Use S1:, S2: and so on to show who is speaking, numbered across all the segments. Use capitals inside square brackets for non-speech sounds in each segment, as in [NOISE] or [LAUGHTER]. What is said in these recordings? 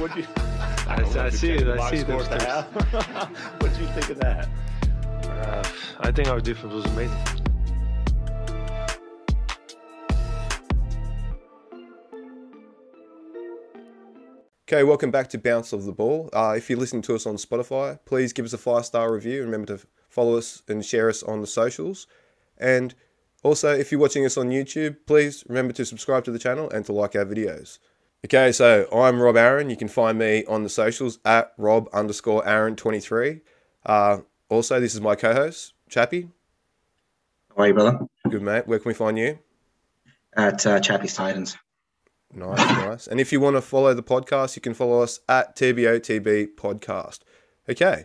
S1: mean, what you?
S2: I,
S1: don't
S2: I
S1: you
S2: see it. I see it.
S1: score half. [LAUGHS] what did you think of that?
S2: Uh, I think our defense was amazing.
S3: Okay, welcome back to Bounce of the Ball. Uh, if you're listening to us on Spotify, please give us a five star review. Remember to follow us and share us on the socials. And also, if you're watching us on YouTube, please remember to subscribe to the channel and to like our videos. Okay, so I'm Rob Aaron. You can find me on the socials at Rob underscore Aaron23. Uh, also, this is my co host, Chappy.
S4: How are you, brother?
S3: Good mate. Where can we find you?
S4: At uh, Chappy's Titans.
S3: Nice, [LAUGHS] nice. And if you want to follow the podcast, you can follow us at TBOTB Podcast. Okay,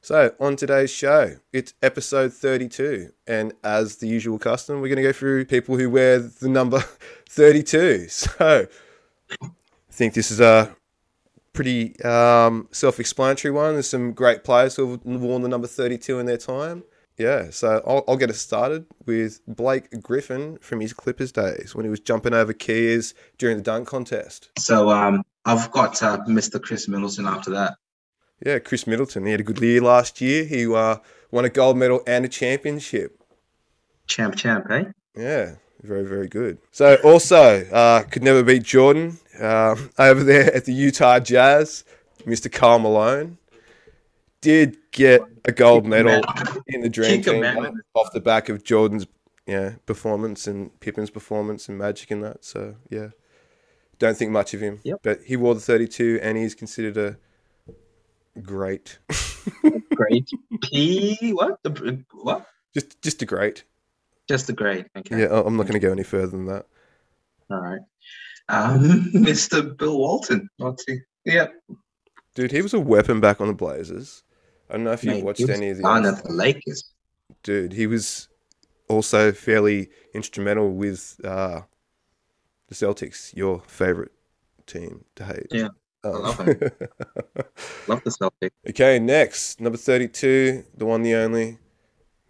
S3: so on today's show, it's episode 32. And as the usual custom, we're going to go through people who wear the number [LAUGHS] 32. So I think this is a pretty um, self explanatory one. There's some great players who have worn the number 32 in their time. Yeah, so I'll, I'll get us started with Blake Griffin from his Clippers days when he was jumping over keys during the dunk contest.
S4: So um, I've got uh, Mr. Khris Middleton after that.
S3: Yeah, Khris Middleton. He had a good year last year. He uh, won a gold medal and a championship.
S4: Champ, champ, eh?
S3: Yeah, very, very good. So also, uh, could never beat Jordan um, [LAUGHS] over there at the Utah Jazz, Mr. Karl Malone. Did get a gold medal in the Dream Team off the back of Jordan's yeah performance and Pippen's performance and Magic and that. So yeah, don't think much of him.
S4: Yep.
S3: But he wore the 32 and he's considered a great, [LAUGHS]
S4: Great. P. What? The what?
S3: just just a great.
S4: Just the great. Okay.
S3: Yeah, I- I'm not going to go any further than that.
S4: All right. Um, [LAUGHS] Mr. Bill Walton. Not too. Yeah.
S3: Dude, he was a weapon back on the Blazers. I don't know if you
S4: Mate,
S3: watched
S4: he
S3: any of the.
S4: on at the Lakers.
S3: Dude, he was also fairly instrumental with uh, the Celtics, your favorite team to hate.
S4: Yeah,
S3: Um,
S4: love him. [LAUGHS] Love the Celtics.
S3: okay, next number thirty-two, the one, the only,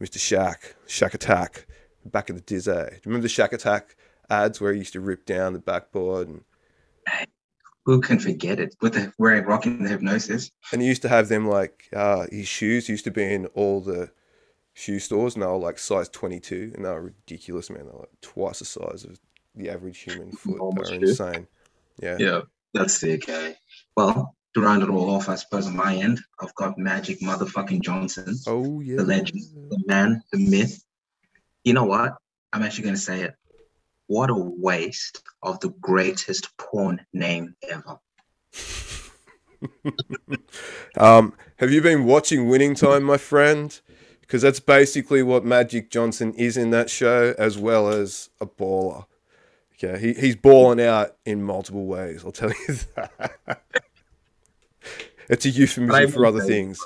S3: Mr. Shaq, Shaq Attack, back of the Diz. Do you remember the Shaq Attack ads where he used to rip down the backboard and
S4: Who can forget it? With the wearing rocking the hypnosis.
S3: And he used to have them like uh, his shoes used to be in all the shoe stores, and they were like size 22, and they were ridiculous, man. They're like twice the size of the average human [LAUGHS] foot.
S4: Normal
S3: They're insane. Yeah.
S4: Yeah, that's sick. Eh? Well, to round it all off, I suppose on my end, I've got Magic motherfucking Johnson,
S3: Oh yeah.
S4: the legend, the man, the myth. You know what? I'm actually going to say it. What a waste of the greatest porn name ever. [LAUGHS]
S3: Um, have you been watching Winning Time, my friend? Because that's basically what Magic Johnson is in that show, as well as a baller. Okay, he, he's balling out in multiple ways. I'll tell you [LAUGHS] that. it's a euphemism for other things.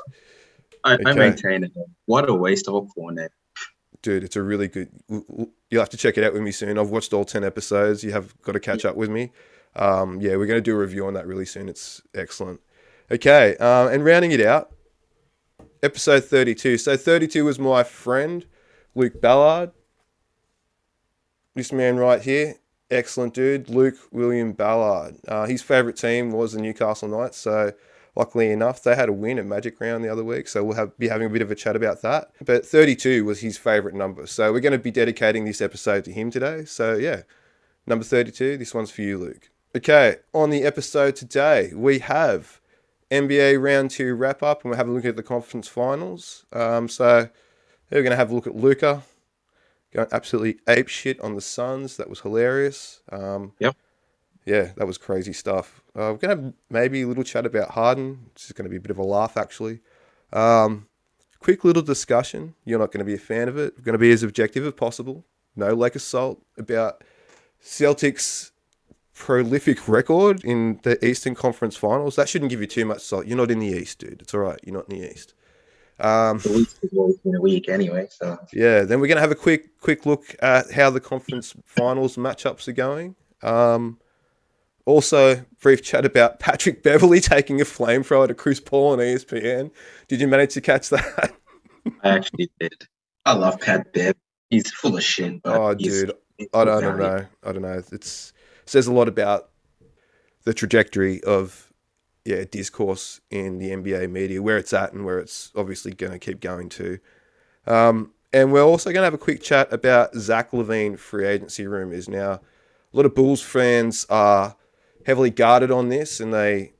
S4: I, I maintain it. What a waste of a porn name.
S3: Dude it's a really good you'll have to check it out with me soon. I've watched all 10 episodes. You have got to catch up with me. Um, yeah we're going to do a review on that really soon. It's excellent. Okay um, and rounding it out episode 32 so 32 was my friend luke ballard. This man right here excellent dude luke william ballard. Uh, his favorite team was the newcastle knights so luckily enough, they had a win at Magic Round the other week, so we'll have be having a bit of a chat about that. But 32 was his favourite number, so we're going to be dedicating this episode to him today. So yeah, number 32. This one's for you, Luke. Okay, on the episode today we have NBA Round Two wrap up, and we're having a look at the conference finals. Um, so we're going to have a look at Luka going absolutely ape shit on the Suns. That was hilarious. Um,
S4: Yep.
S3: Yeah, that was crazy stuff. Uh, we're going to have maybe a little chat about Harden. This is going to be a bit of a laugh, actually. Um, quick little discussion. You're not going to be a fan of it. We're going to be as objective as possible. No Lakers salt about Celtics' prolific record in the Eastern Conference Finals. That shouldn't give you too much salt. You're not in the East, dude. It's all right. You're not in the East. Um,
S4: The week always been a week anyway, so
S3: yeah, then we're going to have a quick quick look at how the conference finals matchups are going. Um, also, brief chat about [LAUGHS] Patrick Beverley taking a flamethrower to Chris Paul on ESPN. Did you manage to catch that?
S4: I actually did. I love Pat Bev. He's full of shit. But
S3: oh, dude,
S4: he's
S3: I don't, I don't know. I don't know. It's says a lot about the trajectory of yeah discourse in the NBA media where it's at and where it's obviously going to keep going to. Um, and we're also going to have a quick chat about Zach LaVine free agency rumors. Now, a lot of Bulls fans are heavily guarded on this, and they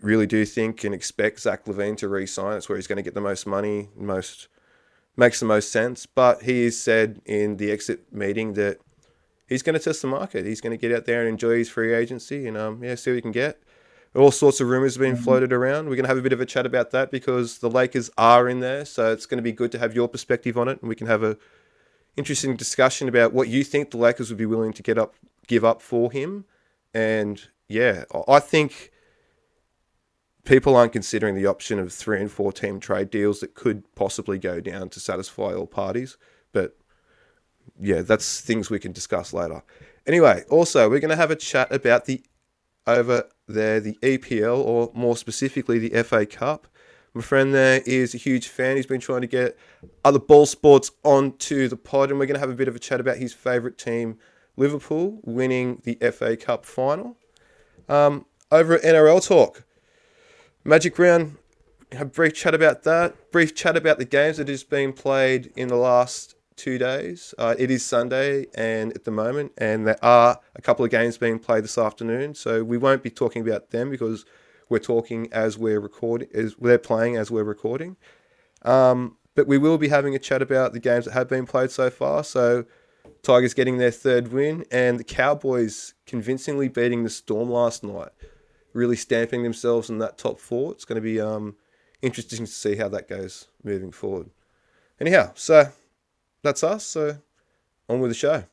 S3: really do think and expect Zach LaVine to re-sign. It's where he's going to get the most money, most makes the most sense. But he has said in the exit meeting that he's going to test the market. He's going to get out there and enjoy his free agency, and um, yeah, see what he can get. All sorts of rumors have been floated around. We're going to have a bit of a chat about that because the Lakers are in there, so it's going to be good to have your perspective on it, and we can have a interesting discussion about what you think the Lakers would be willing to get up, give up for him, and yeah, I think people aren't considering the option of three and four team trade deals that could possibly go down to satisfy all parties. But yeah, that's things we can discuss later. Anyway, also, we're going to have a chat about the over there, the EPL, or more specifically, the FA Cup. My friend there is a huge fan. He's been trying to get other ball sports onto the pod, and we're going to have a bit of a chat about his favourite team, Liverpool, winning the FA Cup final. Um, over at NRL Talk, Magic Round, a brief chat about that. Brief chat about the games that has been played in the last two days. Uh, it is Sunday and at the moment, and there are a couple of games being played this afternoon. So we won't be talking about them because we're talking as we're recording, as they're playing as we're recording. Um, but we will be having a chat about the games that have been played so far. So Tigers getting their third win, and the Cowboys convincingly beating the Storm last night, really stamping themselves in that top four. It's going to be um, interesting to see how that goes moving forward. Anyhow, so that's us. So on with the show.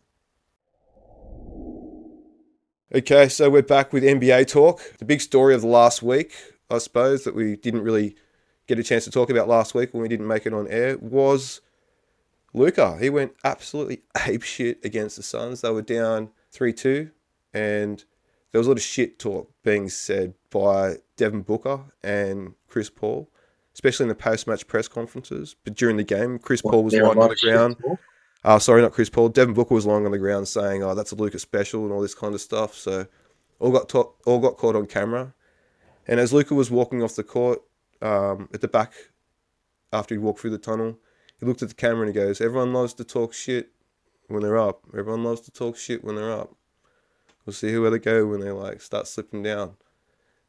S3: Okay, so we're back with NBA talk. The big story of the last week, I suppose, that we didn't really get a chance to talk about last week when we didn't make it on air was Luka. He went absolutely ape shit against the Suns. They were down 3 2, and there was a lot of shit talk being said by Devin Booker and Chris Paul, especially in the post match press conferences. But during the game, Chris Paul was lying on the ground. Uh, sorry, not Chris Paul. Devin Booker was lying on the ground saying, "Oh, that's a Lucas special" and all this kind of stuff. So, all got ta- all got caught on camera. And as Luka was walking off the court um, at the back, after he walked through the tunnel, he looked at the camera and he goes, "Everyone loves to talk shit when they're up. Everyone loves to talk shit when they're up. We'll see who they go when they like start slipping down."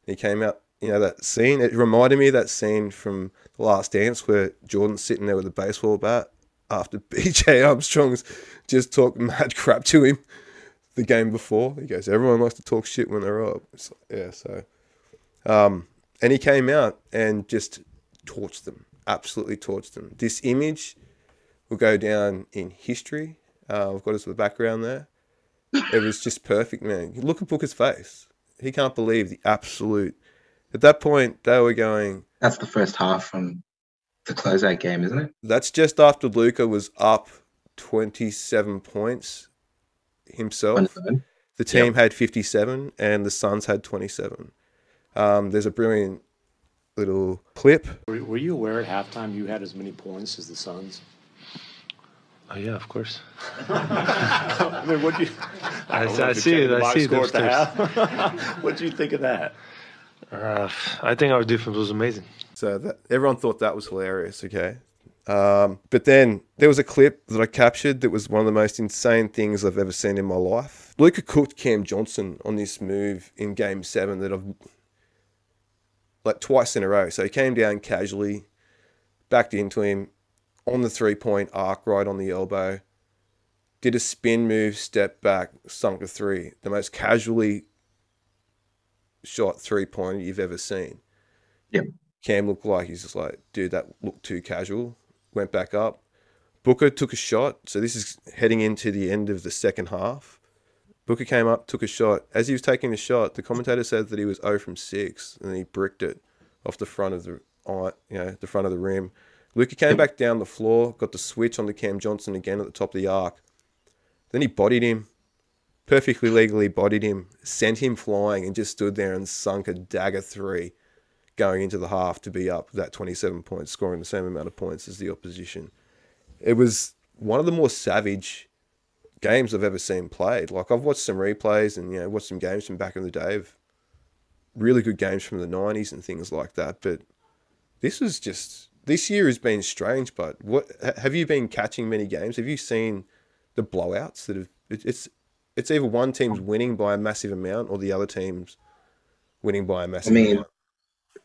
S3: he came out, you know, that scene. It reminded me of that scene from The Last Dance where Jordan's sitting there with a baseball bat after [LAUGHS] BJ Armstrong's just talked mad crap to him the game before. He goes, everyone likes to talk shit when they're up. Like, yeah, so. Um, and he came out and just torched them, absolutely torched them. This image will go down in history. Uh, I've got us the background there. It was just perfect, man. Look at Booker's face. He can't believe the absolute. At that point, they were going,
S4: That's the first half from the closeout game, isn't it?
S3: That's just after Luka was up 27 points himself.
S4: One zone.
S3: The team had 57 and the Suns had 27. Um, there's a brilliant little clip.
S1: Were, were you aware at halftime you had as many points as the Suns?
S2: Oh yeah, of course.
S1: I mean, what do you?
S2: I,
S1: don't
S2: I see it. I see it
S1: score at the
S2: upstairs.
S1: half. [LAUGHS] what do you think of that?
S2: Uh, I think our defense was amazing.
S3: So that, everyone thought that was hilarious, okay? Um, but then there was a clip that I captured that was one of the most insane things I've ever seen in my life. Luka cooked Cam Johnson on this move in game seven that I've like twice in a row. So he came down casually, backed into him on the three point arc right on the elbow, did a spin move, step back, sunk a three. The most casually shot three pointer you've ever seen.
S4: Yep.
S3: Cam looked like he's just like, dude, that looked too casual. Went back up. Booker took a shot. So this is heading into the end of the second half. Booker came up, took a shot. As he was taking the shot, the commentator said that he was 0 from 6 and he bricked it off the front of the uh, you know, the front of the rim. Luka came back down the floor, got the switch on to Cam Johnson again at the top of the arc. Then he bodied him, perfectly legally bodied him, sent him flying, and just stood there and sunk a dagger three going into the half to be up that 27 points, scoring the same amount of points as the opposition. It was one of the more savage games I've ever seen played. Like I've watched some replays and you know watched some games from back in the day of really good games from the '90s and things like that. But this was just this year has been strange. But what have you been catching many games? Have you seen the blowouts that have? it- It's it's either one team's winning by a massive amount or the other team's winning by a massive I
S4: mean,
S3: amount.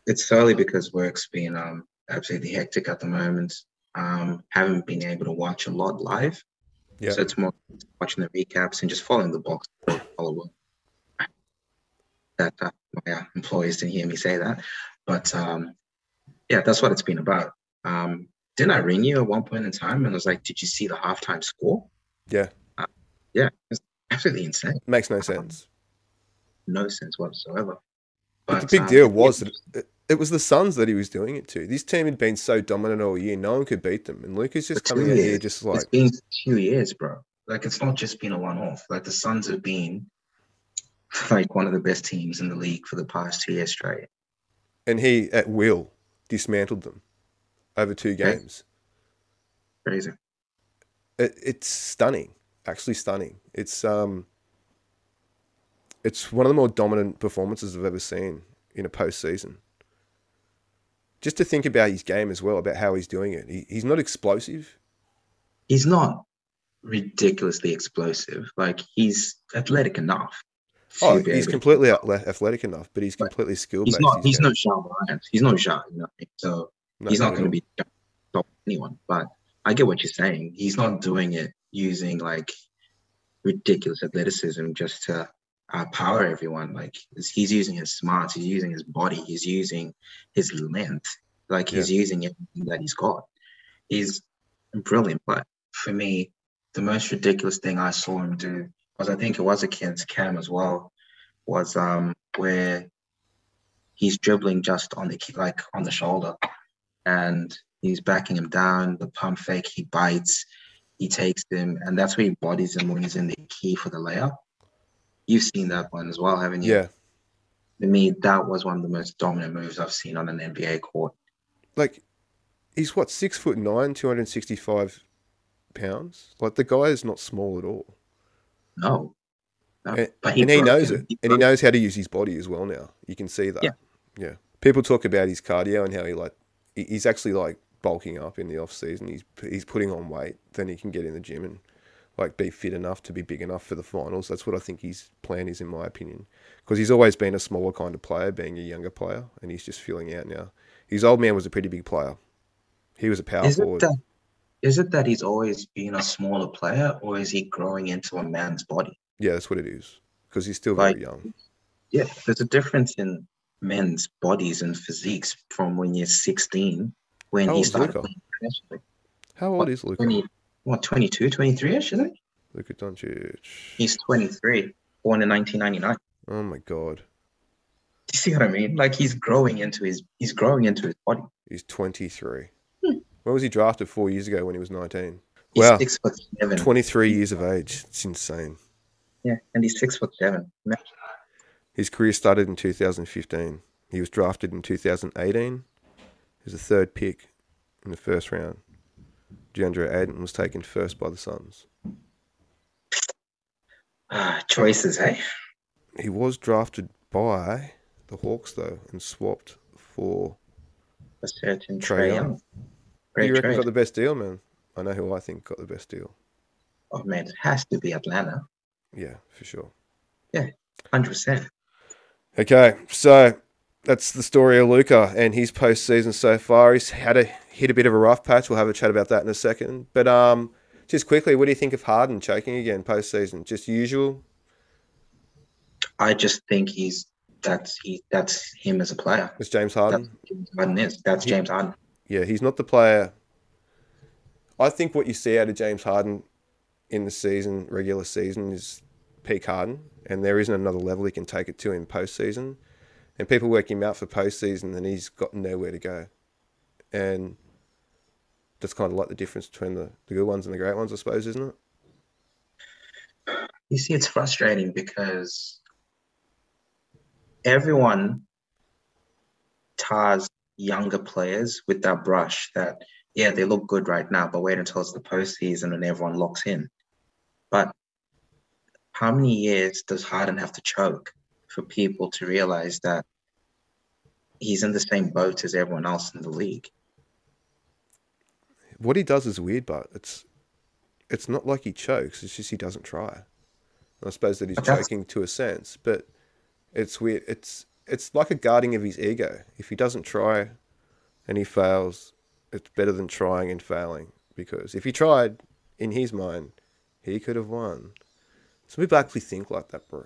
S4: It's solely because work's been um absolutely hectic at the moment. Um, haven't been able to watch a lot live.
S3: Yeah.
S4: So it's more watching the recaps and just following the box that uh, my uh, employees didn't hear me say that, but um, yeah, that's what it's been about. Um, didn't I ring you at one point in time and I was like, "Did you see the halftime score?"
S3: Yeah,
S4: Yeah, it's absolutely insane.
S3: makes no sense.
S4: No sense whatsoever.
S3: But,
S4: But
S3: the big
S4: um,
S3: deal was that it, it was the Suns that he was doing it to. This team had been so dominant all year, no one could beat them. And Luka's is
S4: just
S3: coming out here just like
S4: it's been two years, bro. Like it's not just been a one-off. Like the Suns have been like one of the best teams in the league for the past two years straight.
S3: and he at will dismantled them over two games.
S4: Crazy.
S3: It, it's stunning, actually stunning. It's um, it's one of the more dominant performances I've ever seen in a postseason. Just to think about his game as well, about how he's doing it. He, he's not explosive.
S4: He's not ridiculously explosive. Like he's athletic enough.
S3: Oh, he's completely athletic enough, but he's completely skilled.
S4: He's not. He's no Sean Bryant. He's no Sean. You know, so he's not going to be stop anyone. But I get what you're saying. He's not doing it using like ridiculous athleticism just to uh, power everyone. Like he's using his smarts. He's using his body. He's using his length. Like he's using everything that he's got. He's brilliant. But for me, the most ridiculous thing I saw him do was I think it was against Cam as well. Was um where he's dribbling just on the like on the shoulder and he's backing him down the pump fake he bites he takes him and that's where he bodies him when he's in the key for the layup you've seen that one as well haven't you
S3: Yeah,
S4: to me that was one of the most dominant moves i've seen on an nba court
S3: like he's what six foot nine, two hundred sixty five pounds. Like the guy is not small at all,
S4: no, no.
S3: and,
S4: but
S3: and he knows
S4: him.
S3: it,
S4: He
S3: and he knows how to use his body as well. Now you can see that.
S4: Yeah.
S3: yeah. People talk about his cardio and how he like he's actually like bulking up in the off season. He's he's putting on weight, then he can get in the gym and like be fit enough to be big enough for the finals. That's what I think his plan is, in my opinion, because he's always been a smaller kind of player, being a younger player, and he's just filling out now. His old man was a pretty big player. He was a power
S4: is it
S3: forward.
S4: that is it that he's always been a smaller player or is he growing into a man's body
S3: Yeah, that's what it is. Because he's still very
S4: Like-
S3: young.
S4: yeah there's a difference in men's bodies and physiques from when you're 16 when
S3: How
S4: he started professionally.
S3: How old
S4: What,
S3: is Luka?
S4: 20, what 22 23 ish isn't he
S3: Luka Doncic.
S4: he's 23 born in 1999
S3: Oh my god,
S4: do you see what i mean like he's growing into his he's growing into his body
S3: he's twenty three.
S4: Hmm.
S3: When was he drafted? Four years ago when he was nineteen.
S4: he's
S3: Wow.
S4: six foot seven
S3: Twenty three years of age. It's insane.
S4: yeah and he's six foot seven Imagine
S3: His career started in 2015. He was drafted in 2018. He was the third pick in the first round. DeAndre Ayton was taken first by the Suns.
S4: Ah, choices hey
S3: He was drafted by the Hawks though and swapped for.
S4: a certain
S3: Trae Young.
S4: Great
S3: you reckon got the best deal, man? I know who I think got the best deal.
S4: Oh man, it has to be Atlanta.
S3: Yeah, for sure.
S4: Yeah, Hundred percent.
S3: Okay, so that's the story of Luka and his postseason so far. He's had a hit a bit of a rough patch. We'll have a chat about that in a second. But um, just quickly, what do you think of Harden choking again postseason? Just usual.
S4: I just think he's that's he that's him as a player.
S3: It's James Harden.
S4: James Harden is. That's
S3: He-
S4: James Harden.
S3: Yeah, he's not the player. I think what you see out of James Harden in the season, regular season, is peak Harden, and there isn't another level he can take it to in postseason. And people work him out for postseason, and he's got nowhere to go. And that's kind of like the difference between the, the good ones and the great ones, I suppose, isn't it?
S4: You see, it's frustrating because everyone tars younger players with that brush that yeah, they look good right now, but wait until it's the postseason and everyone locks in. But how many years does Harden have to choke for people to realize that he's in the same boat as everyone else in the league.
S3: What he does is weird, but it's it's not like he chokes. It's just he doesn't try. I suppose that he's choking to a sense, but it's weird. It's it's like a guarding of his ego. If he doesn't try and he fails, it's better than trying and failing. Because if he tried, in his mind, he could have won. Some people actually think like that, bro.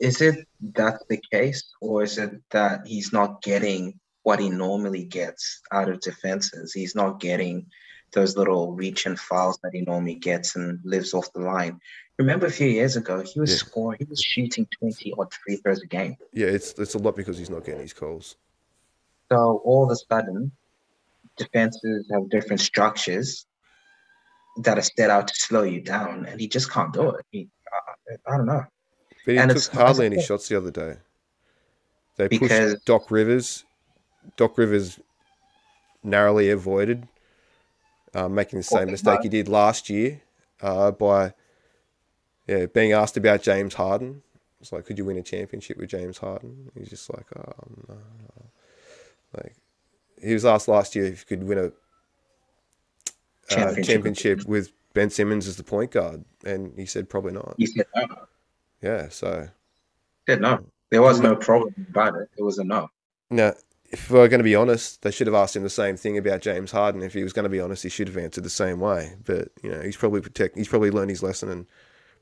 S4: Is it that the case, or is it that he's not getting what he normally gets out of defenses? He's not getting those little reach and fouls that he normally gets and lives off the line. Remember a few years ago, he was yeah. scoring, he was shooting 20 odd free throws a game.
S3: Yeah, it's it's a lot because he's not getting his calls.
S4: So all of a sudden, defenses have different structures that are set out to slow you down, and he just can't do it. He, I, I don't know.
S3: But he and took hardly any shots the other day. They pushed Doc Rivers. Doc Rivers narrowly avoided uh, making the same mistake he did last year uh, by yeah being asked about James Harden. It's like, could you win a championship with James Harden? He's just like, oh, no. Like, he was asked last year if he could win a championship, uh, championship with Ben Simmons as the point guard, and he said probably not.
S4: He said no.
S3: Yeah, so.
S4: He said no. There was no problem about it. It was a no.
S3: Now, if we're going to be honest, they should have asked him the same thing about James Harden. If he was going to be honest, he should have answered the same way. But you know, he's probably protect. He's probably learned his lesson and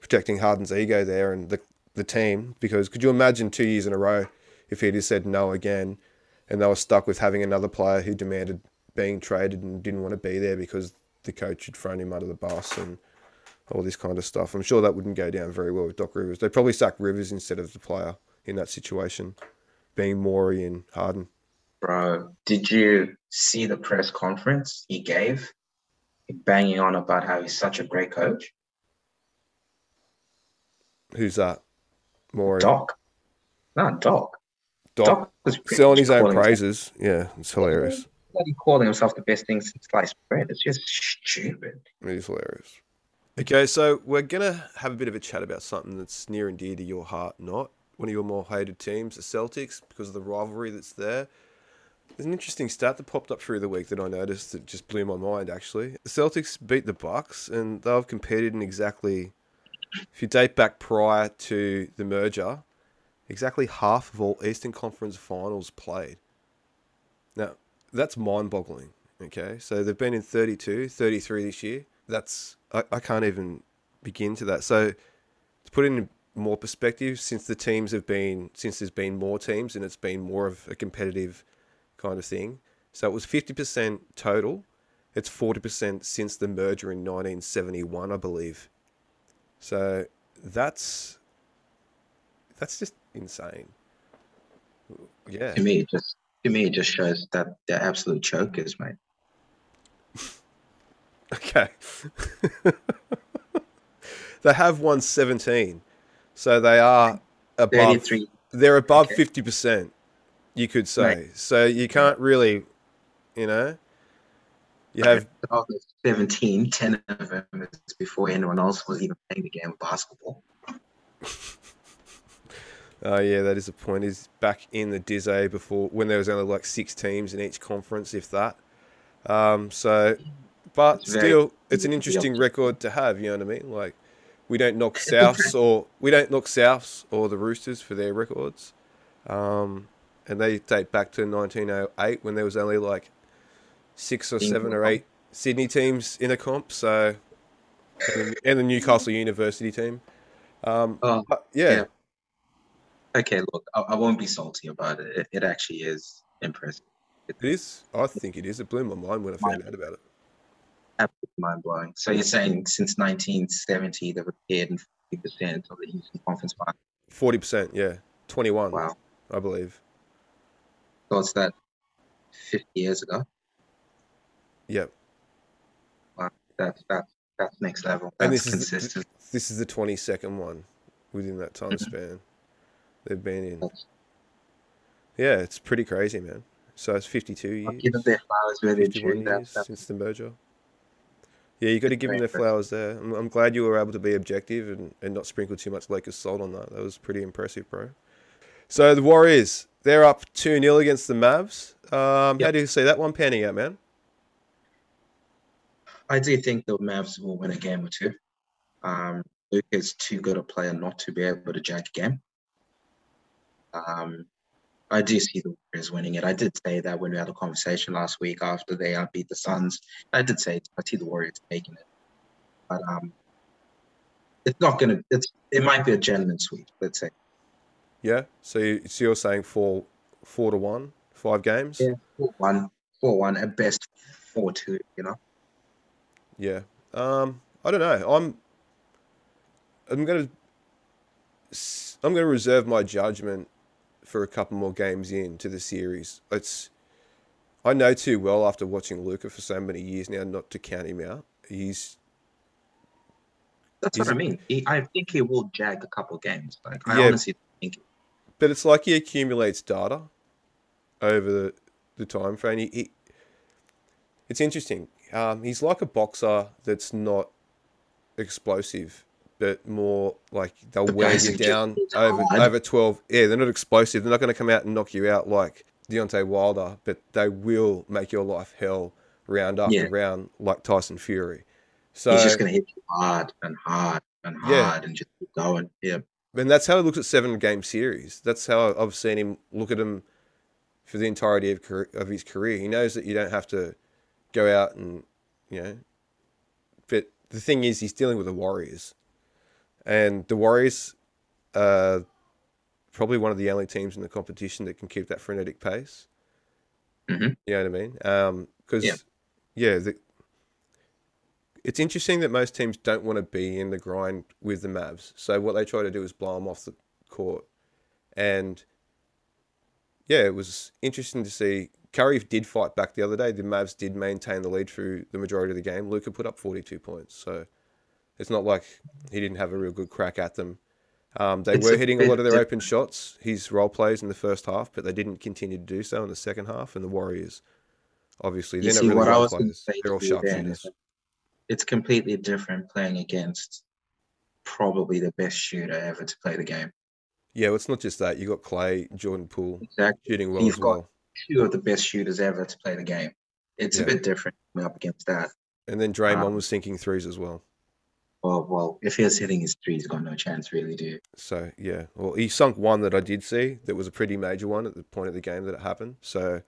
S3: protecting Harden's ego there and the the team. Because could you imagine two years in a row if he'd have said no again, and they were stuck with having another player who demanded being traded and didn't want to be there because the coach had thrown him under the bus and all this kind of stuff. I'm sure that wouldn't go down very well with Doc Rivers. They'd probably sack Rivers instead of the player in that situation, being Morey and Harden.
S4: Bro, did you see the press conference he gave? Banging on about how he's such a great coach.
S3: Who's that? More
S4: Doc. No, Doc.
S3: Doc, Doc was selling his own praises. Himself. Yeah, it's hilarious.
S4: He calling himself the best thing since sliced bread. It's just stupid.
S3: It is hilarious. Okay, so we're gonna have a bit of a chat about something that's near and dear to your heart, not one of your more hated teams, the Celtics, because of the rivalry that's there. There's an interesting stat that popped up through the week that I noticed that just blew my mind. Actually, the Celtics beat the Bucks, and they've competed in exactly, if you date back prior to the merger, exactly half of all Eastern Conference Finals played. Now, that's mind-boggling. Okay, so they've been in 32, 33 this year. That's I, I can't even begin to that. So to put it in more perspective, since the teams have been since there's been more teams and it's been more of a competitive kind of thing. So it was 50% total. It's 40% since the merger in 1971, I believe. So that's that's just insane. Yeah.
S4: To me, it just to me, it just shows that they're absolute chokers, mate. [LAUGHS]
S3: okay. [LAUGHS] they have won 17, so they are above. 33. They're above fifty percent you could say. Right. So you can't really, you know, you have
S4: 17, 10 of them before anyone else was even playing the game of basketball. [LAUGHS]
S3: Oh yeah, that is a point. Is back in the Dizzy before when there was only like six teams in each conference, if that. Um, so, but it's still, very, it's an interesting record to have. You know what I mean? Like, we don't knock Souths or we don't knock Souths or the Roosters for their records. Um, and they date back to 1908 when there was only like six or seven or eight Sydney teams in a comp. So, and, and the Newcastle University team. Um, oh, yeah. yeah.
S4: Okay, look, I, I, won't be salty about it. it. It actually is impressive.
S3: It, it is. I think it is. It blew my mind when I found out about it.
S4: Absolutely mind blowing. So you're saying since 1970 they've appeared in 50% of the Eastern Conference Final?
S3: 40%, yeah. 21. Wow. I believe.
S4: What's that 50 years ago?
S3: Yep.
S4: Wow, that's that's that's next level. That's
S3: and this
S4: consistent.
S3: Is the, this is the 22nd one within that time mm-hmm. span they've been in. That's, yeah, it's pretty crazy, man. So it's 52 years.
S4: Give them their flowers where they're due.
S3: Since the merger. Yeah, you got to give them their flowers there. I'm, I'm, glad you were able to be objective and, and not sprinkle too much Lakers salt on that. That was pretty impressive, bro. So the Warriors, they're up 2 0 against the Mavs. Um, How do you see that one panning out, man?
S4: I do think the Mavs will win a game or two. Um, Luke is too good a player not to be able to jack a game. Um, I do see the Warriors winning it. I did say that when we had a conversation last week after they beat the Suns. I did say I see the Warriors taking it, but um, it's not gonna. It's it might be a gentleman's sweep. Let's say.
S3: Yeah. So, you, so you're saying four, four to one, five games?
S4: Yeah. Four one, four one at best, four two. You know.
S3: Yeah. Um, I don't know. I'm I'm gonna I'm gonna reserve my judgment for a couple more games into the series. It's I know too well after watching Luka for so many years now not to count him out. He's
S4: That's what I mean. He, I think he will jag a couple games. Like I
S3: Yeah.
S4: honestly.
S3: But it's like he accumulates data over the, the time frame. He, he it's interesting. Um, he's like a boxer that's not explosive, but more like they'll
S4: The
S3: wear you down over
S4: hard.
S3: over twelve. Yeah, they're not explosive. They're not going to come out and knock you out like Deontay Wilder, but they will make your life hell round after
S4: Yeah.
S3: round, like Tyson Fury. So
S4: He's just gonna hit you hard and hard and
S3: Yeah.
S4: hard and just keep going. Yeah.
S3: And that's how he looks at seven game series. That's how I've seen him look at him for the entirety of, career, of his career. He knows that you don't have to go out and, you know. But the thing is, he's dealing with the Warriors. And the Warriors are probably one of the only teams in the competition that can keep that frenetic pace.
S4: Mhm.
S3: You know what I mean? Because,
S4: Yeah.
S3: yeah, the, it's interesting that most teams don't want to be in the grind with the Mavs. So what they try to do is blow them off the court. And yeah, it was interesting to see. Curry did fight back the other day. The Mavs did maintain the lead through the majority of the game. Luka put up 42 points. So it's not like he didn't have a real good crack at them. Um, they
S4: It's
S3: were hitting a lot of their open shots, his role plays in the first half, but they didn't continue to do so in the second half. And the Warriors, obviously, they're not really
S4: what I
S3: role
S4: was
S3: players. They're all
S4: to you then
S3: sharpshooters.
S4: It's completely different playing against probably the best shooter ever to play the game.
S3: Yeah, well, it's not just that. You got Clay, Jordan Poole
S4: Exactly.
S3: shooting well
S4: You've
S3: as
S4: got-
S3: well.
S4: Two of the best shooters ever to play the game. It's
S3: Yeah.
S4: a bit different coming up against that.
S3: And then Draymond
S4: Um,
S3: was sinking threes as well.
S4: Well, well, if he was hitting his three, he's got no chance, really, do?
S3: So yeah, well, he sunk one that I did see that was a pretty major one at the point of the game that it happened. So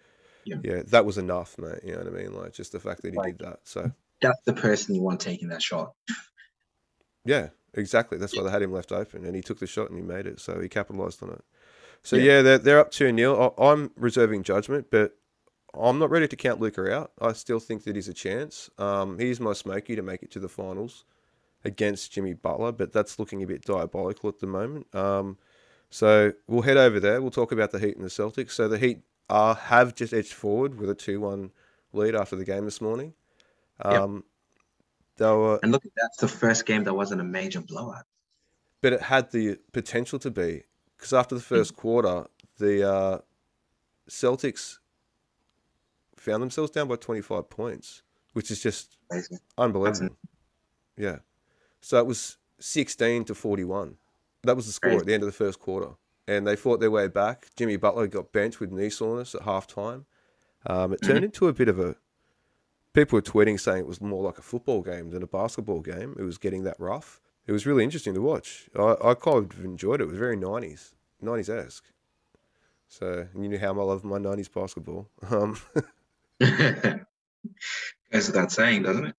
S4: Yeah.
S3: yeah, that was enough, mate. You know what I mean? Like just the fact that he
S4: Like-
S3: did that. So
S4: That's the person you want taking that shot.
S3: yeah, exactly. That's why they had him left open, and he took the shot and he made it. So he capitalized on it. So
S4: Yeah.
S3: yeah, they're they're up two 0 I'm reserving judgment, but I'm not ready to count Luka out. I still think that he's a chance. Um, he's my smoky to make it to the finals against Jimmy Butler, but that's looking a bit diabolical at the moment. Um, so we'll head over there. We'll talk about the Heat and the Celtics. So the Heat are have just edged forward with a two-one lead after the game this morning.
S4: Yep.
S3: Um, They were,
S4: And look, that's the first game that wasn't a major blowout.
S3: but it had the potential to be because after the first quarter, the uh, Celtics found themselves down by 25 points, which is just
S4: Amazing.
S3: unbelievable. Yeah. So it was 16 to 41. That was the score
S4: Crazy.
S3: at the end of the first quarter. And they fought their way back. Jimmy Butler got benched with knee soreness at halftime. Um, it turned into a bit of a. People were tweeting saying it was more like a football game than a basketball game. It was getting that rough. It was really interesting to watch. I, I kind of enjoyed it. It was very 90s, 90s esque. So, you knew how I love my 90s basketball. Um, [LAUGHS]
S4: Goes without saying, doesn't it?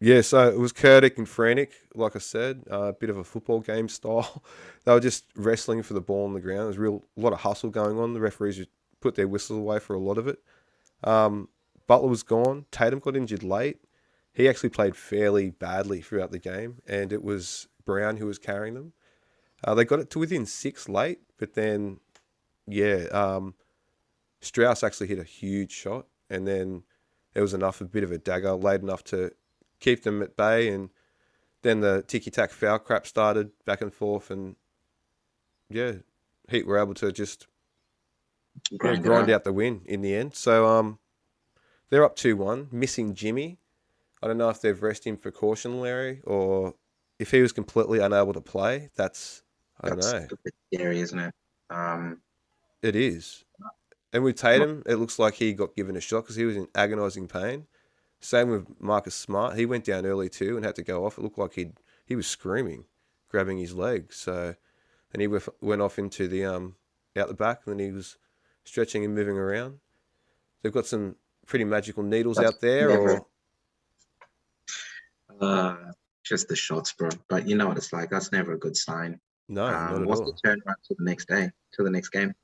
S3: Yeah, so it was chaotic and frantic, like I said, uh, a bit of a football game [LAUGHS] style. They were just wrestling for the ball on the ground. There's real a lot of hustle going on. The referees just put their whistles away for a lot of it. Um, Butler was gone. Tatum got injured late. He actually played fairly badly throughout the game, and it was Brown who was carrying them. Uh, they got it to within six late, but then, yeah, um, Strus actually hit a huge shot, and then it was enough, a bit of a dagger, late enough to keep them at bay. And then the ticky tack foul crap started back and forth, and yeah, Heat were able to just
S4: Grind
S3: grind
S4: out
S3: the win in the end. So um, they're up two one, missing Jimmy. I don't know if they've rested him for caution, Larry, or if he was completely unable to play. That's I don't know.
S4: scary, isn't it? Um,
S3: It is. And with Tatum, it looks like he got given a shot because he was in agonising pain. Same with Marcus Smart. He went down early too and had to go off. It looked like he he was screaming, grabbing his leg. So, and he went off into the um out the back, and then he was stretching and moving around. They've got some pretty magical needles That's out there, never,
S4: or uh, just the shots, bro. But you know what it's like. That's never a good sign.
S3: No, um,
S4: what's all. the turnaround to the next day, to the next game?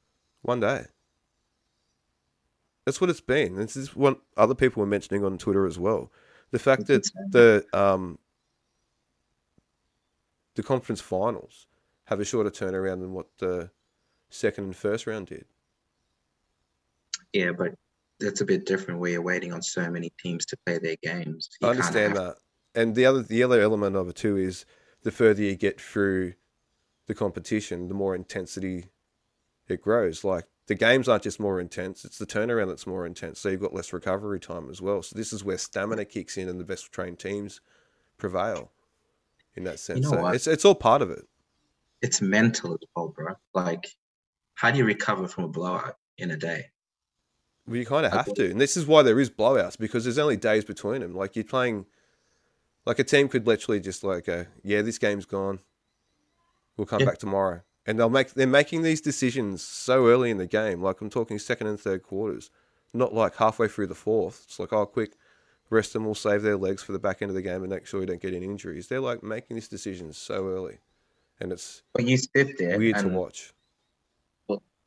S3: One day. That's what it's been. This is what other people were mentioning on Twitter as well. The fact that the um, the conference finals have a shorter turnaround than what the second and first round did.
S4: Yeah, but that's a bit different where you're waiting on so many teams to play their games. You
S3: I understand that. And the other the other element of it too is the further you get through the competition, the more intensity it grows. Like the games aren't just more intense, it's the turnaround that's more intense. So you've got less recovery time as well. So this is where stamina kicks in and the best trained teams prevail in that sense. You know so it's it's all part of it.
S4: It's mental as well, bro. Like how do you recover from a blowout in a day?
S3: Well, you kind of have to, and this is why there is blowouts because there's only days between them. Like you're playing, like a team could literally just like go, "Yeah, this game's gone. We'll come yeah. back tomorrow," and they'll make they're making these decisions so early in the game. Like I'm talking second and third quarters, not like halfway through the fourth. It's like, oh, quick, rest them. We'll save their legs for the back end of the game and make sure we don't get any injuries. They're like making these decisions so early, and it's
S4: but you sit there
S3: weird to watch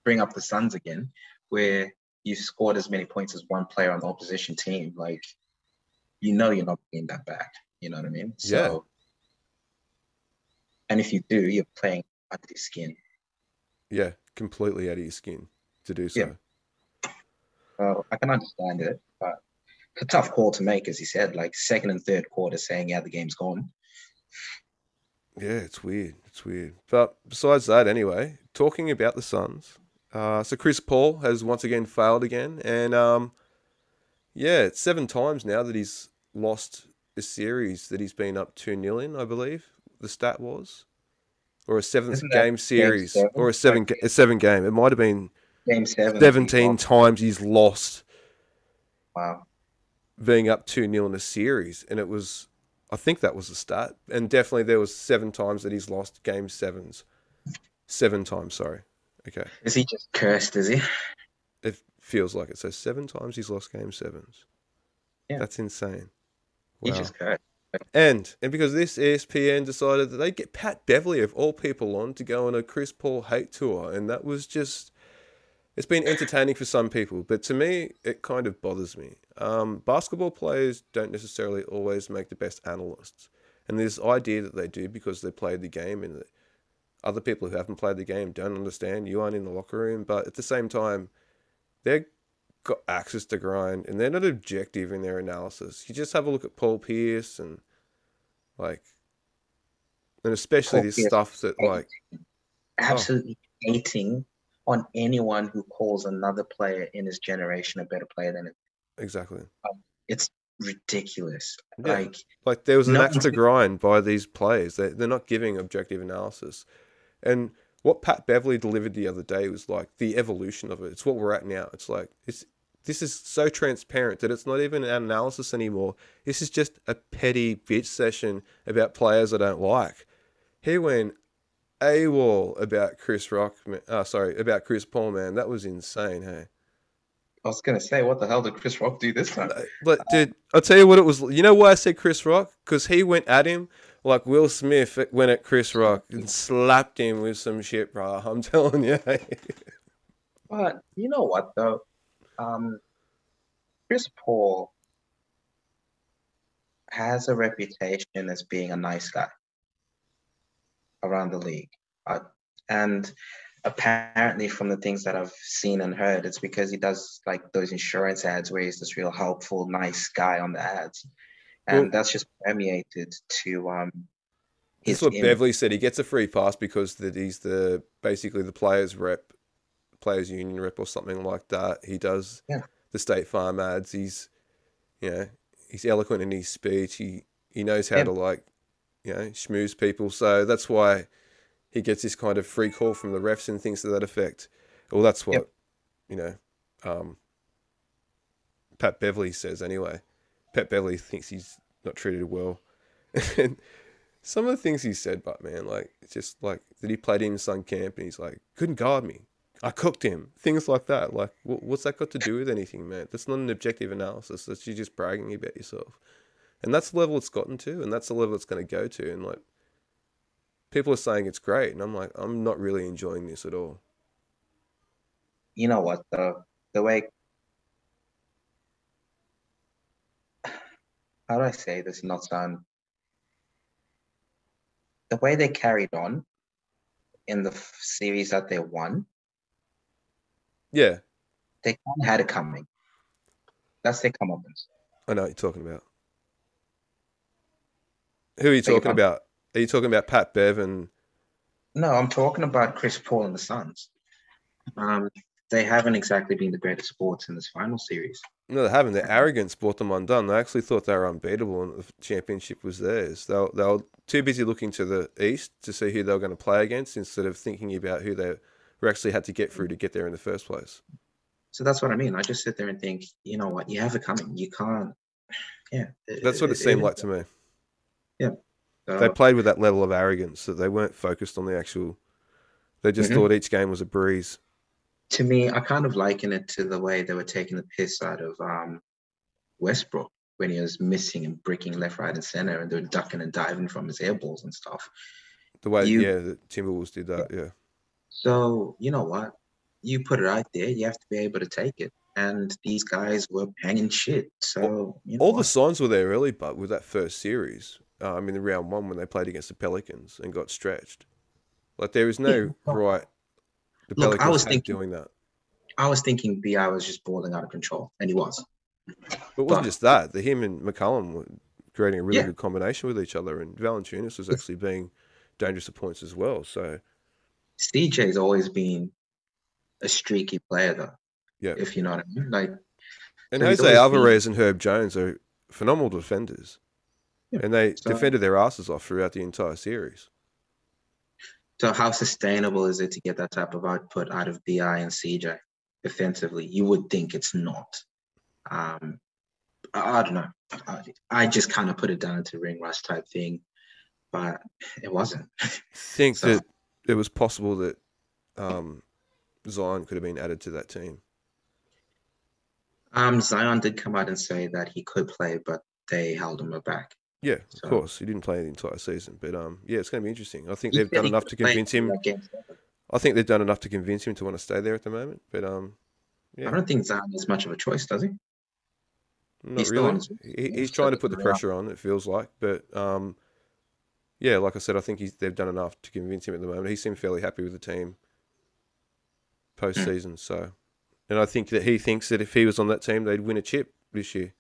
S4: bring up the Suns again, where you scored as many points as one player on the opposition team, like you know you're not getting that back. You know what I mean? So, yeah. and if you do, you're playing under your skin.
S3: Yeah, completely out of your skin to do so. Yeah.
S4: Well, I can understand it, but it's a tough call to make, as he said. Like second and third quarter, saying, "Yeah, the game's gone."
S3: Yeah, it's weird. It's weird. But besides that, anyway, talking about the Suns, uh, so Chris Paul has once again failed again, and um, yeah, it's seven times now that he's lost a series that he's been up two 0 in. I believe the stat was, or a seventh game series, game or a seven a seven game. It might have been
S4: game seven.
S3: Seventeen times he's lost.
S4: Wow.
S3: Being up two 0 in a series, and it was, I think that was the stat, and definitely there was seven times that he's lost game sevens. Seven times, sorry. Okay.
S4: Is he just cursed? Is he?
S3: It feels like it. So seven times he's lost game sevens.
S4: Yeah.
S3: That's insane.
S4: Wow. He's just cursed.
S3: And and because this ESPN decided that they'd get Pat Beverley of all people on to go on a Chris Paul hate tour, and that was just it's been entertaining for some people, but to me it kind of bothers me. Um, basketball players don't necessarily always make the best analysts, and this idea that they do because they played the game and other people who haven't played the game don't understand. You aren't in the locker room, but at the same time, they've got access to grind and they're not objective in their analysis. You just have a look at Paul Pierce and like, and especially Paul this Pierce stuff that like
S4: absolutely oh. hating on anyone who calls another player in his generation a better player than it.
S3: Exactly.
S4: Um, it's ridiculous. Yeah. Like,
S3: like there was an axe to grind by these players. They're, they're not giving objective analysis. And what Pat Beverley delivered the other day was like the evolution of it. It's what we're at now. It's like it's this is so transparent that it's not even an analysis anymore. This is just a petty bitch session about players I don't like. He went AWOL about Chris Rock. Uh, sorry, about Chris Paul, man. That was insane, hey?
S4: I was gonna say, what the hell did Chris Rock do this time?
S3: But dude, I'll tell you what it was. You know why I said Chris Rock? Because he went at him like Will Smith went at Chris Rock and slapped him with some shit, bro. [LAUGHS] I'm telling you.
S4: but you know what though, um, Chris Paul has a reputation as being a nice guy around the league, uh, and apparently from the things that I've seen and heard, it's because he does like those insurance ads where he's this real helpful, nice guy on the ads and well, that's just permeated to um.
S3: That's what image. Beverley said. He gets a free pass because that he's the basically the players rep, players union rep or something like that. He does
S4: yeah.
S3: the State Farm ads. He's, you know, he's eloquent in his speech. He he knows how yeah. to like, you know, schmooze people. So that's why he gets this kind of free call from the refs and things to that effect. Well, that's what
S4: Yep.
S3: you know. Um, Pat Beverley says anyway. Pat Beverley thinks he's not treated well, [LAUGHS] and some of the things he said, but man, like it's just like that he played in Sun Camp and he's like couldn't guard me. I cooked him. Things like that. Like, wh- what's that got to do with anything, man? That's not an objective analysis. That's you just bragging about yourself, and that's the level it's gotten to, and that's the level it's going to go to. And like, people are saying it's great, and I'm like, I'm not really enjoying this at all.
S4: You know what the the way how do I say this not sound the way they carried on in the series that they won,
S3: Yeah,
S4: they kind of had it coming. That's their comeuppance.
S3: I know what you're talking about. Who are you talking
S4: pardon?
S3: about? Are you talking about Pat Bev and
S4: No, I'm talking about Chris Paul and the Suns. Um, they haven't exactly been the greatest sports in this final series.
S3: no, they haven't. Their arrogance brought them undone. They actually thought they were unbeatable, and the championship was theirs. They were, they were too busy looking to the east to see who they were going to play against instead of thinking about who they were actually had to get through to get there in the first place.
S4: So that's what I mean. I just sit there and think, you know what, you have it coming. You can't. Yeah,
S3: That's what it seemed like to me.
S4: So,
S3: They played with that level of arrogance that they weren't focused on the actual. They just
S4: Mhm.
S3: thought each game was a breeze.
S4: To me, I kind of liken it to the way they were taking the piss out of um, Westbrook when he was missing and breaking left, right, and center, and they were ducking and diving from his air balls and stuff.
S3: The way,
S4: You-
S3: yeah, the Timberwolves did that. Yeah.
S4: So you know what? You put it out there, you have to be able to take it. And these guys were hanging shit. So you know
S3: All the signs were there early, but with that first series, um, in the round one when they played against the Pelicans and got stretched, like there was no
S4: Yeah.
S3: right. The
S4: Look, I was thinking-
S3: doing that,
S4: I was thinking Bi was just balling out of control, and he was.
S3: but it wasn't
S4: But-
S3: just that. The him and McCollum were creating a really
S4: Yeah.
S3: good combination with each other, and Valanciunas was actually being dangerous at points as well. So
S4: CJ's always been a streaky player, though.
S3: Yeah.
S4: If you know what I mean. Like
S3: and Jose
S4: always been-
S3: Alvarado and Herb Jones are phenomenal defenders,
S4: Yeah.
S3: and they
S4: So-
S3: defended their asses off throughout the entire series.
S4: So how sustainable is it to get that type of output out of Bi and CJ defensively? You would think it's not. Um, I, I don't know. I, I just kind of put it down to ring rust type thing, but it wasn't. [LAUGHS]
S3: think
S4: So-
S3: that it was possible that um, Zion could have been added to that team.
S4: Um, Zion did come out and say that he could play, but they held him back.
S3: Yeah, of course. He didn't play the entire season, but um, yeah, it's going to be interesting. I think they've done enough to convince him.
S4: that game seven.
S3: I think they've done enough to convince him to want to stay there at the moment. But um, yeah,
S4: I don't think Zion has much of a choice, does he?
S3: not
S4: he's
S3: really. He,
S4: he's
S3: trying to put the pressure on. It feels like, but um, yeah, like I said, I think he's, they've done enough to convince him at the moment. He seemed fairly happy with the team postseason. So, and I think that he thinks that if he was on that team, they'd win a chip this year.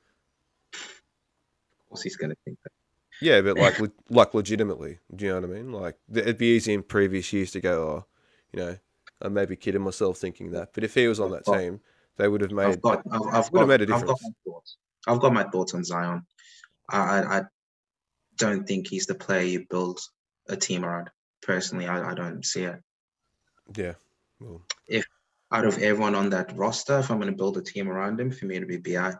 S4: Of course, he's going to think that.
S3: Yeah, but like le- like legitimately, do you know what I mean? Like th- it'd be easy in previous years to go, oh, you know, I may be kidding myself thinking that. But if he was on that team, they would have made.
S4: I've got, I've, I've got,
S3: made a
S4: I've got my thoughts. I've got my thoughts on Zion. I, I, I don't think he's the player you build a team around. Personally, I, I don't see it.
S3: Yeah, well, If
S4: Out of everyone on that roster, if I'm going to build a team around him, for me to be Bi,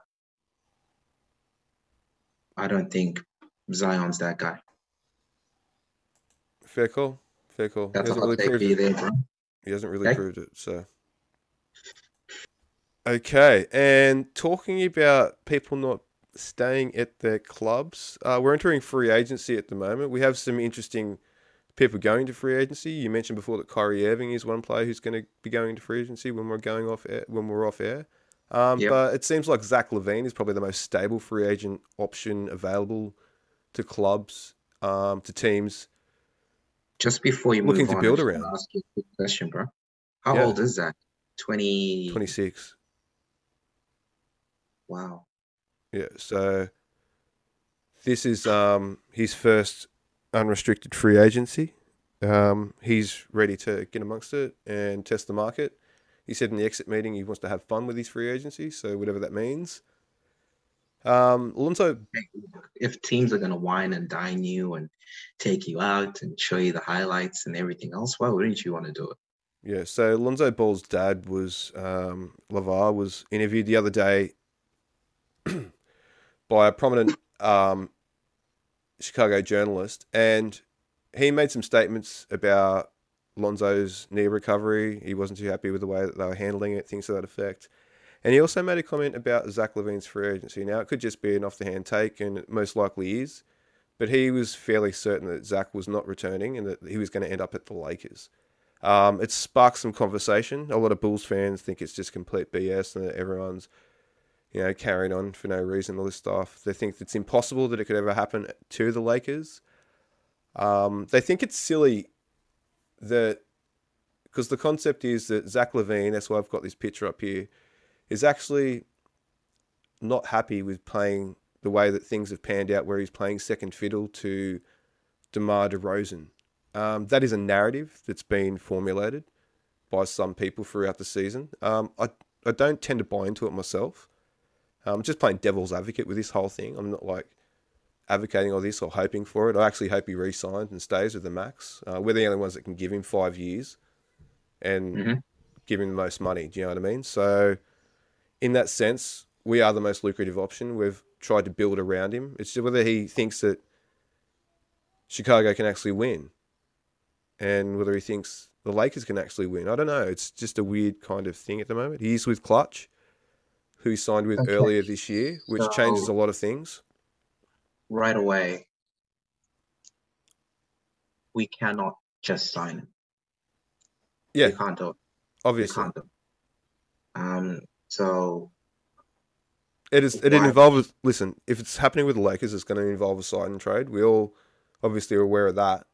S4: I don't think Zion's that guy.
S3: Fickle, fickle. He
S4: That's a
S3: hasn't really proved it.
S4: there.
S3: He hasn't really
S4: Okay.
S3: proved it. So, okay, and talking about people not staying at their clubs, uh, we're entering free agency at the moment. We have some interesting people going to free agency. You mentioned before that Kyrie Irving is one player who's going to be going to free agency when we're going off air, when we're off air. Um,
S4: Yep.
S3: But it seems like Zach LaVine is probably the most stable free agent option available to clubs, um, to teams.
S4: Just before you
S3: Looking
S4: move
S3: to
S4: on,
S3: build around.
S4: Ask you a question, bro. How
S3: Yeah.
S4: old is that? 20.
S3: 26.
S4: Wow.
S3: Yeah, so this is um, his first unrestricted free agency. Um, he's ready to get amongst it and test the market. He said in the exit meeting he wants to have fun with his free agency, so whatever that means. Um, Alonso,
S4: if teams are going to wine and dine you and take you out and show you the highlights and everything else, why wouldn't you want to do it?
S3: Yeah, so Lonzo Ball's dad was um, LaVar was interviewed the other day [CLEARS THROAT] by a prominent um, Chicago journalist, and he made some statements about Lonzo's knee recovery. He wasn't too happy with the way that they were handling it, things to that effect. And he also made a comment about Zach LaVine's free agency. Now, it could just be an off the hand take, and it most likely is, but he was fairly certain that Zach was not returning and that he was going to end up at the Lakers. Um, it sparked some conversation. A lot of Bulls fans think it's just complete BS and that everyone's, you know, carrying on for no reason, all this stuff. They think it's impossible that it could ever happen to the Lakers. Um, they think it's silly that, because the concept is that Zach LaVine, that's why I've got this picture up here, is actually not happy with playing the way that things have panned out, where he's playing second fiddle to DeMar DeRozan. Um, that is a narrative that's been formulated by some people throughout the season. Um, I, I don't tend to buy into it myself. I'm just playing devil's advocate with this whole thing. I'm not like advocating all this or hoping for it. I actually hope he re-signs and stays with the Max. Uh, we're the only ones that can give him five years and mm-hmm. give him the most money. Do you know what I mean? So, in that sense, we are the most lucrative option. We've tried to build around him. It's just whether he thinks that Chicago can actually win and whether he thinks the Lakers can actually win. I don't know. It's just a weird kind of thing at the moment. He's with Clutch, who he signed with okay. earlier this year, which so, changes a lot of things.
S4: Right away, we cannot just sign him.
S3: Yeah,
S4: we can't do it.
S3: Obviously,
S4: we can't do it. Um, so
S3: it is. It involves. Listen, if it's happening with the Lakers, it's going to involve a sign and trade. We all obviously are aware of that.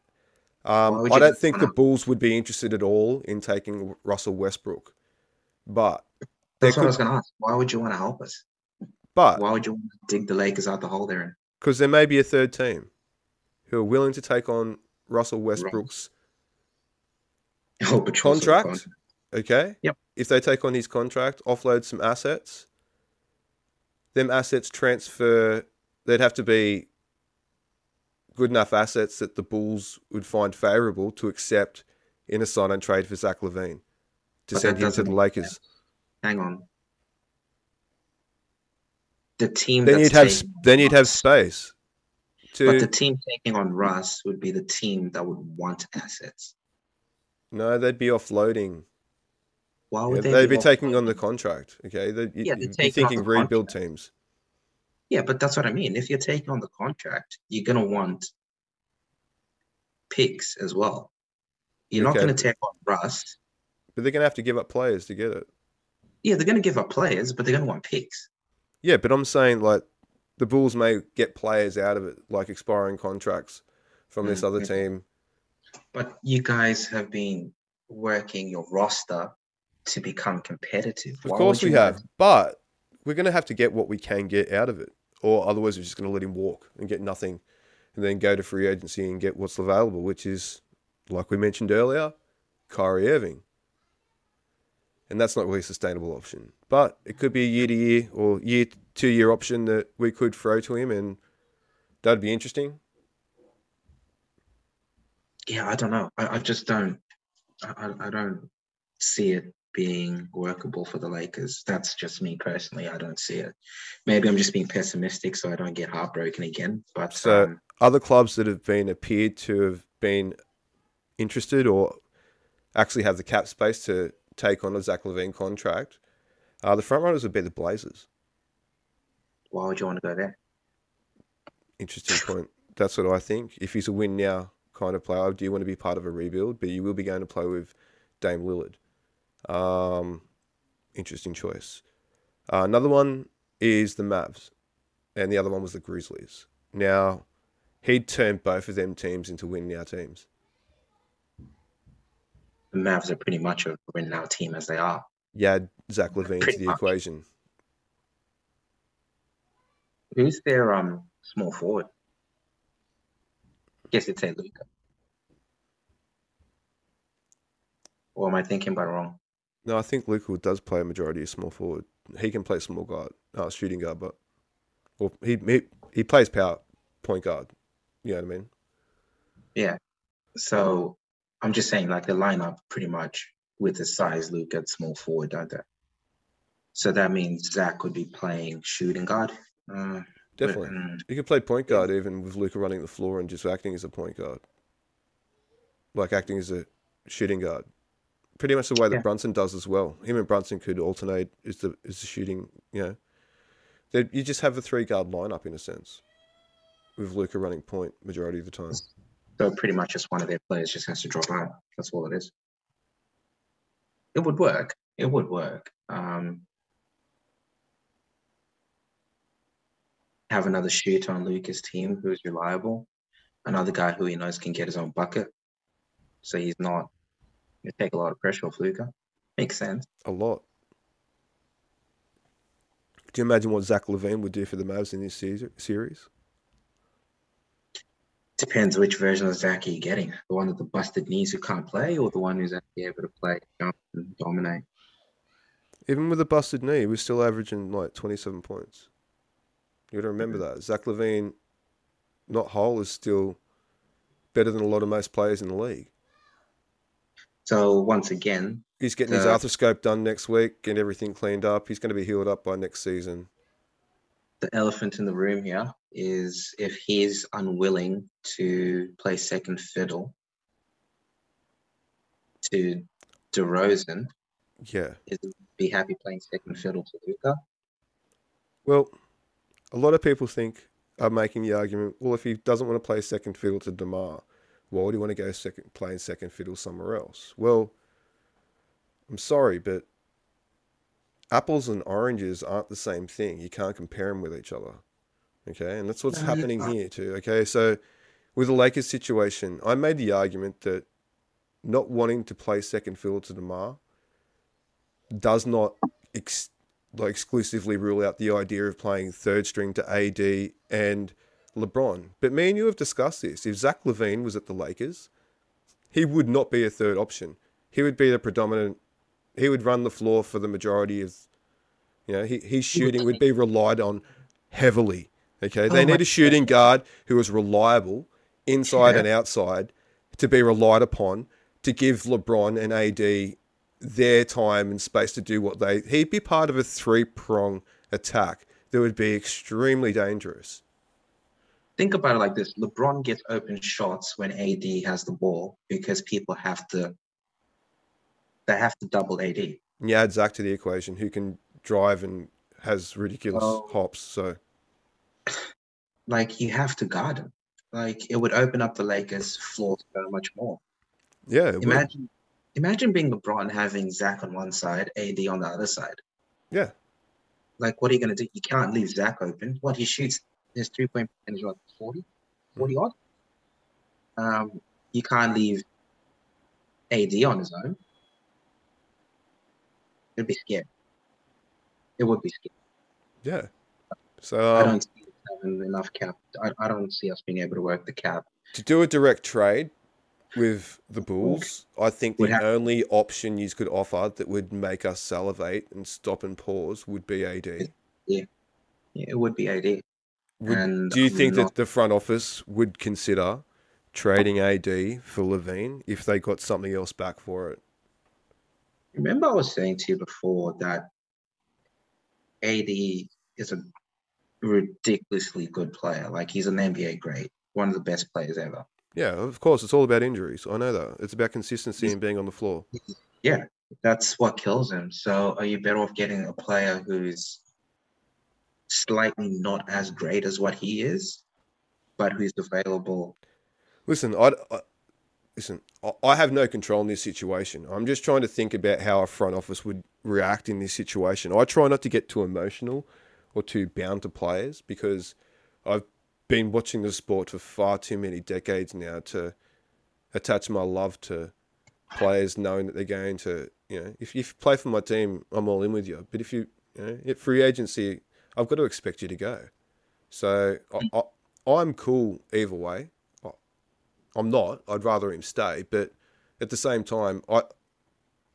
S3: Um, I don't think the [LAUGHS] Bulls would be interested at all in taking Russell Westbrook, but
S4: that's what could, I was going to ask. Why would you want to help us?
S3: But
S4: why would you want to dig the Lakers out the hole there? In?
S3: Because there may be a third team who are willing to take on Russell Westbrook's
S4: oh,
S3: contract. Okay.
S4: Yep.
S3: If they take on his contract, offload some assets, them assets transfer. There'd have to be good enough assets that the Bulls would find favourable to accept in a sign and trade for Zach LaVine to but send him to the Lakers.
S4: Hang on. The team
S3: then you'd have then you'd have space.
S4: To... But the team taking on Russ would be the team that would want assets.
S3: No, they'd be offloading.
S4: Why would
S3: yeah,
S4: they?
S3: would be, be taking on the contract. Okay, they'd, yeah, you'd be thinking rebuild contract. teams.
S4: Yeah, but that's what I mean. If you're taking on the contract, you're gonna want picks as well. You're okay. not going to take on Russ.
S3: But they're going to have to give up players to get it.
S4: Yeah, they're going to give up players, but they're going to want picks.
S3: Yeah, but I'm saying like the Bulls may get players out of it, like expiring contracts from this mm-hmm. other team.
S4: But you guys have been working your roster to become competitive.
S3: Of Why course we have, but we're going to have to get what we can get out of it, or otherwise we're just going to let him walk and get nothing and then go to free agency and get what's available, which is, like we mentioned earlier, Kyrie Irving. And that's not really a sustainable option. But it could be a year to year or year two year option that we could throw to him, and that'd be interesting.
S4: Yeah, I don't know. I, I just don't. I, I don't see it being workable for the Lakers. That's just me personally. I don't see it. Maybe I'm just being pessimistic so I don't get heartbroken again. But
S3: so
S4: um,
S3: other clubs that have been appeared to have been interested or actually have the cap space to take on a Zach LaVine contract, uh, the front runners would be the Blazers.
S4: Why would you want to go there?
S3: Interesting point. That's what I think. If he's a win now kind of player, do you want to be part of a rebuild? But you will be going to play with Dame Lillard. Um, interesting choice. Uh, another one is the Mavs, and the other one was the Grizzlies. Now, he'd turned both of them teams into win now teams.
S4: The Mavs are pretty much a win now team as they are.
S3: Yeah, Zach LaVine pretty to the much. equation.
S4: Who's their um small forward? I guess you'd say Luka. Or am I thinking about wrong?
S3: No, I think Luka does play a majority of small forward. He can play small guard, uh, shooting guard, but well, he he he plays power point guard. You know what I mean?
S4: Yeah. So I'm just saying, like the lineup pretty much with the size Luke at small forward, don't they? So that means Zach would be playing shooting guard. Uh,
S3: Definitely.
S4: mm,
S3: You could play point guard even with Luka running the floor and just acting as a point guard. Like acting as a shooting guard. Pretty much the way that
S4: Yeah.
S3: Brunson does as well. Him and Brunson could alternate is the is the shooting, you know. They'd- You just have a three guard lineup in a sense. With Luka running point majority of the time.
S4: So pretty much just one of their players just has to drop out. That's all it is. It would work. It would work. Um, have another shooter on Luka's team who's reliable, another guy who he knows can get his own bucket. So he's not you take a lot of pressure off Luka. Makes sense.
S3: A lot. Do you imagine what Zach LaVine would do for the Mavs in this series?
S4: Depends which version of Zach you're you getting. The one with the busted knees who can't play, or the one who's actually able to play, jump, and dominate.
S3: Even with a busted knee, we're still averaging like 27 points. You got to remember mm. that. Zach LaVine, not whole, is still better than a lot of most players in the league.
S4: So once again,
S3: He's getting his
S4: Uh,
S3: arthroscope done next week, getting everything cleaned up. He's going to be healed up by next season.
S4: the elephant in the room here is if he's unwilling to play second fiddle to DeRozan,
S3: Yeah.
S4: is be happy playing second fiddle to Luka?
S3: Well, a lot of people think are making the argument. Well, if he doesn't want to play second fiddle to DeMar, why would he want to go second playing second fiddle somewhere else? Well, I'm sorry, but apples and oranges aren't the same thing. You can't compare them with each other. Okay, and that's what's happening here too. Okay, so with the Lakers situation, I made the argument that not wanting to play second fiddle to DeMar does not ex- like exclusively rule out the idea of playing third string to AD and LeBron. But me and you have discussed this. If Zach LaVine was at the Lakers, he would not be a third option. He would be the predominant. He would run the floor for the majority of. You know, he, his shooting would be relied on heavily. Okay, they
S4: Oh
S3: need a shooting guard who is reliable inside
S4: Yeah.
S3: and outside to be relied upon to give LeBron and AD their time and space to do what they. He'd be part of a three prong attack that would be extremely dangerous.
S4: Think about it like this: LeBron gets open shots when AD has the ball because people have to. They have to double AD.
S3: And you add Zach to the equation, who can drive and has ridiculous
S4: Oh.
S3: hops. So
S4: Like you have to guard him. Like it would open up the Lakers' floor so much more.
S3: yeah, it would.
S4: Imagine, imagine being LeBron having Zach on one side, AD on the other side.
S3: yeah,
S4: Like, what are you going to do? You can't leave Zach open. What he shoots, his three point percentage, what, 40, 40 odd? Um, you can't leave AD on his own. It'd be scary. It would be scary.
S3: yeah. So
S4: I
S3: um,
S4: don't see us having enough cap. I, I don't see us being able to work the cap.
S3: to do a direct trade with the Bulls, I think the
S4: have-
S3: only option you could offer that would make us salivate and stop and pause would be AD.
S4: Yeah, it would be AD.
S3: Would,
S4: And
S3: do you
S4: I'm
S3: think
S4: not-
S3: that the front office would consider trading AD for LaVine if they got something else back for it?
S4: Remember, I was saying to you before that AD is a ridiculously good player. Like he's an NBA great, one of the best players ever.
S3: Yeah, of course, it's all about injuries. I know that. It's about consistency
S4: Yes.
S3: and being on the floor.
S4: Yeah, that's what kills him. So, are you better off getting a player who's slightly not as great as what he is, but who's available?
S3: Listen, I, I listen. I- have no control in this situation. I'm just trying to think about how a front office would react in this situation. I try not to get too emotional or too bound to players because I've been watching the sport for far too many decades now to attach my love to players knowing that they're going to, you know, if you play for my team, I'm all in with you. But if you, you know, at free agency, I've got to expect you to go. So I, I, I'm cool either way. I, I'm not. I'd rather him stay. But at the same time, I,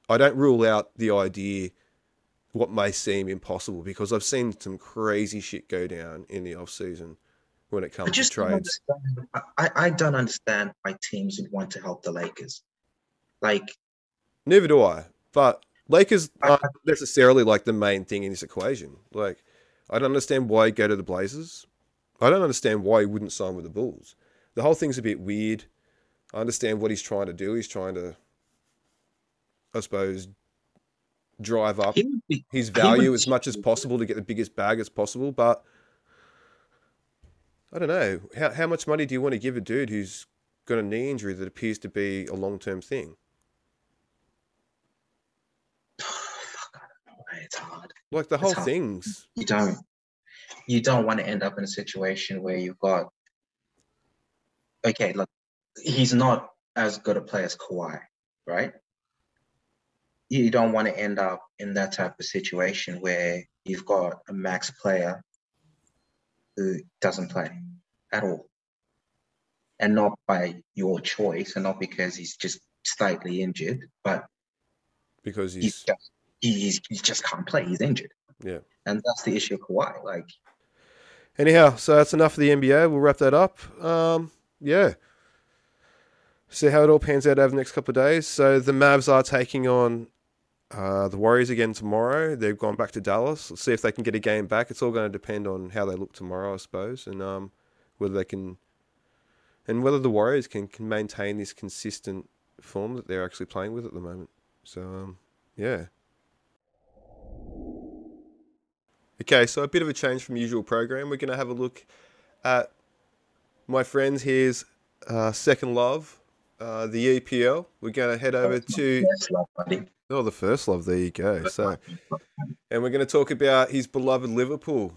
S3: I don't rule out the idea what may seem impossible because I've seen some crazy shit go down in the off season when it
S4: I
S3: comes to
S4: just don't
S3: trades.
S4: I, I I don't understand why teams would want to help the Lakers. Like,
S3: Neither do I. But Lakers aren't necessarily like the main thing in this equation. Like, I don't understand why he'd go to the Blazers. I don't understand why he wouldn't sign with the Bulls. The whole thing's a bit weird. I understand what he's trying to do. He's trying to, I suppose, drive up
S4: be,
S3: his value as much as possible to get the biggest bag as possible. But I don't know how how much money do you want to give a dude who's got a knee injury that appears to be a long term thing?
S4: Fuck, I don't know. It's hard.
S3: Like the whole
S4: hard.
S3: thing's
S4: You don't. You don't want to end up in a situation where you've got. Okay, look, he's not as good a player as Kawhi, right? You don't want to end up in that type of situation where you've got a max player who doesn't play at all. And not by your choice, and not because he's just slightly injured, but
S3: because
S4: he's
S3: he's
S4: just he, he's, he just can't play. He's injured.
S3: Yeah.
S4: And that's the issue of Kawhi. Like,
S3: anyhow. So that's enough of the NBA. We'll wrap that up. Um, yeah. See how it all pans out over the next couple of days. So the Mavs are taking on uh, the Warriors again tomorrow. They've gone back to Dallas. Let's see if they can get a game back. It's all going to depend on how they look tomorrow, I suppose, and um, whether they can, and whether the Warriors can, can maintain this consistent form that they're actually playing with at the moment. So um, yeah. Okay, so a bit of a change from usual program. We're going to have a look at my friends here's uh, Second Love, uh, the EPL. We're going to head over to
S4: yes, love,
S3: oh the first love. There you go. So, and we're going to talk about his beloved Liverpool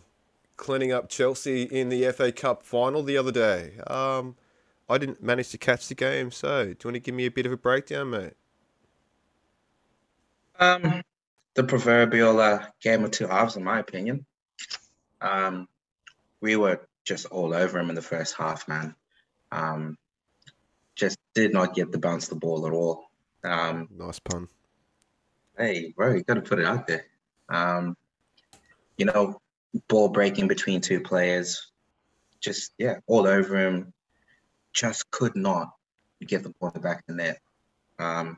S3: cleaning up Chelsea in the FA Cup final the other day. Um, I didn't manage to catch the game, so do you want to give me a bit of a breakdown, mate?
S4: Um, the proverbial uh, game of two halves, in my opinion. Um, we were just all over him in the first half, man. Um, just did not get to bounce the ball at all. Um,
S3: Nice pun.
S4: hey, bro, you got to put it out there. Um, you know, ball breaking between two players, just yeah, all over him. Just could not get the ball back in the net. Um,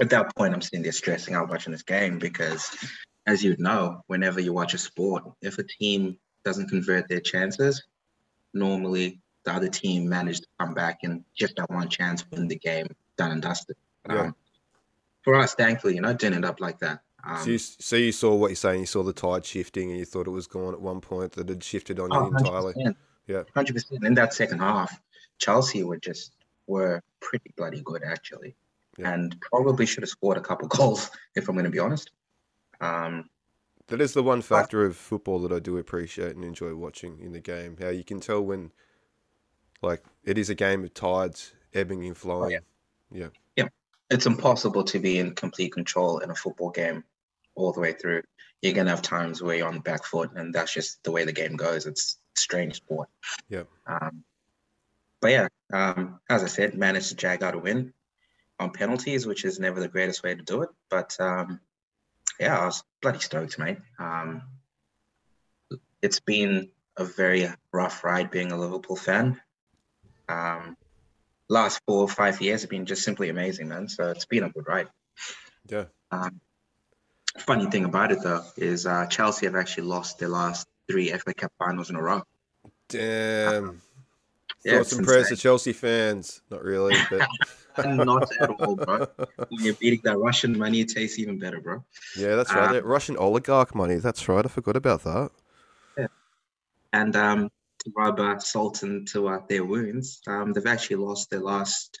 S4: at that point, I'm sitting there stressing out watching this game because, as you know, whenever you watch a sport, if a team doesn't convert their chances, normally the other team managed to come back and just that one chance win the game, done and dusted.
S3: Yeah.
S4: Um, for us, thankfully, you know, it didn't end up like that. Um,
S3: So you, so you saw what you're saying. You saw the tide shifting, and you thought it was gone at one point. That had shifted on you
S4: Oh,
S3: entirely.
S4: 100%.
S3: Yeah.
S4: 100%. In that second half, Chelsea were just were pretty bloody good actually,
S3: Yeah.
S4: and probably should have scored a couple [LAUGHS] goals if I'm going to be honest. Um,
S3: That is the one factor of football that I do appreciate and enjoy watching in the game. How you can tell when, like, it is a game of tides ebbing and flowing.
S4: yeah. Yeah. It's impossible to be in complete control in a football game all the way through. You're going to have times where you're on the back foot, and that's just the way the game goes. It's a strange sport.
S3: Yeah.
S4: Um, but yeah, um, as I said, managed to jag out a win on penalties, which is never the greatest way to do it. But um, yeah, I was bloody stoked, mate. Um, it's been a very rough ride being a Liverpool fan. Um, last four or five years have been just simply amazing, man. So it's been a good ride.
S3: Yeah.
S4: Um, funny thing about it though is uh, Chelsea have actually lost their last three FA Cup finals in a row.
S3: Damn.
S4: Yeah,
S3: Thoughts and prayers to. Chelsea fans. Not really, but [LAUGHS]
S4: Not at all, bro. When you're beating that Russian money, it tastes even better, bro.
S3: yeah, that's right.
S4: Um,
S3: That Russian oligarch money. That's right. I forgot about that. Yeah.
S4: And um, to rub uh, salt into uh, their wounds, um, they've actually lost their last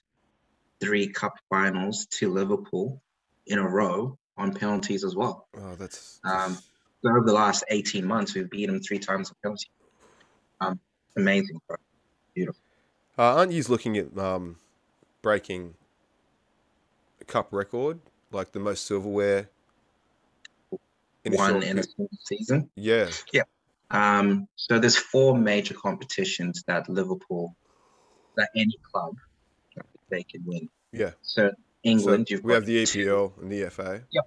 S4: three cup finals to Liverpool in a row on penalties as well.
S3: Oh, that's.
S4: Um, So over the last 18 months, we've beat them three times on penalty. Um, amazing, bro.
S3: Uh, aren't you looking at um, breaking a cup record, like the most silverware in a
S4: One in a season.
S3: Yeah,
S4: Um, so there's four major competitions that Liverpool, that any club, they can win.
S3: yeah.
S4: So
S3: So
S4: England, you've
S3: we
S4: got
S3: have the
S4: two-
S3: EPL and the FA. Yep.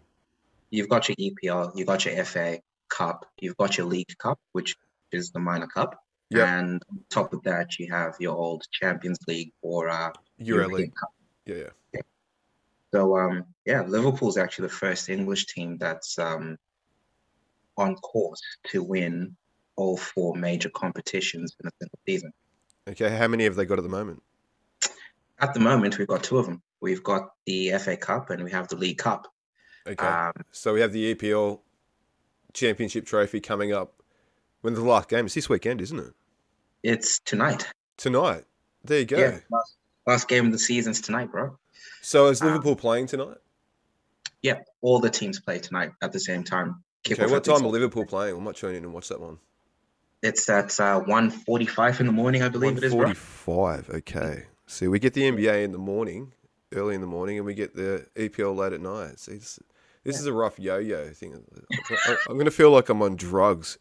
S4: you've got your EPL, you've got your FA Cup, you've got your League Cup, which is the minor cup,
S3: Yep.
S4: and on top of that, you have your old Champions League or uh,
S3: Euro League.
S4: Cup.
S3: Yeah, yeah.
S4: So um, yeah, Liverpool's actually the first English team that's um, on course to win all four major competitions in a single season.
S3: Okay, how many have they got at the moment?
S4: At the moment, we've got two of them. We've got the FA Cup and we have the League Cup.
S3: Okay, um, so we have the EPL Championship Trophy coming up. When's the last game? It's this weekend, isn't it?
S4: It's tonight.
S3: Tonight. There you go.
S4: Yeah, last, last game of the season's tonight, bro.
S3: So is um, Liverpool um, playing tonight?
S4: Yeah, all the teams play tonight at the same time.
S3: okay, what time are Liverpool playing? I might tune in and watch that one.
S4: It's at uh, 1.45 in the morning, I believe it is.
S3: 1.45, okay. See, we get the NBA in the morning, early in the morning, and we get the EPL late at night. See, this, this yeah. is a rough yo-yo thing. I, am going to feel like I'm on drugs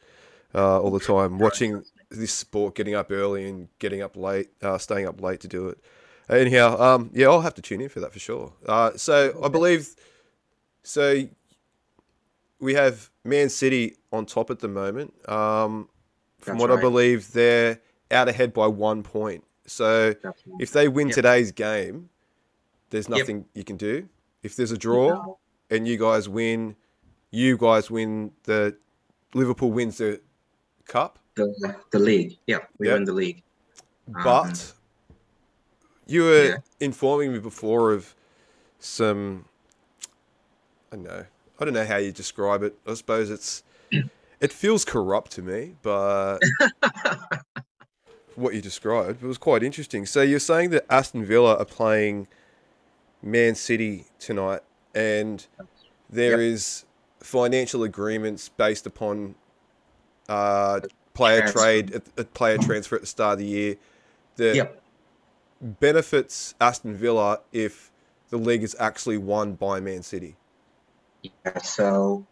S3: uh, all the time, watching this sport, getting up early and getting up late, uh, staying up late to do it. Anyhow, um, yeah, I'll have to tune in for that for sure. Uh, so I believe, so we have Man City on top at the moment. Um, from That's what right. I believe, they're out ahead by one point. So right. if they win yep. today's game, there's nothing yep. you can do. If there's a draw no. and you guys win, you guys win the Liverpool wins the cup.
S4: The the league. Yeah, we yep. win the league.
S3: But um, you were yeah. informing me before of some I don't know. I don't know how you describe it. I suppose it's [CLEARS THROAT] it feels corrupt to me, but what you described it was quite interesting. So you're saying that Aston Villa are playing Man City tonight, and there yep. is financial agreements based upon uh, player transfer. trade, a, player transfer at the start of the year that yep. benefits Aston Villa if the league is actually won by Man City.
S4: Yeah, so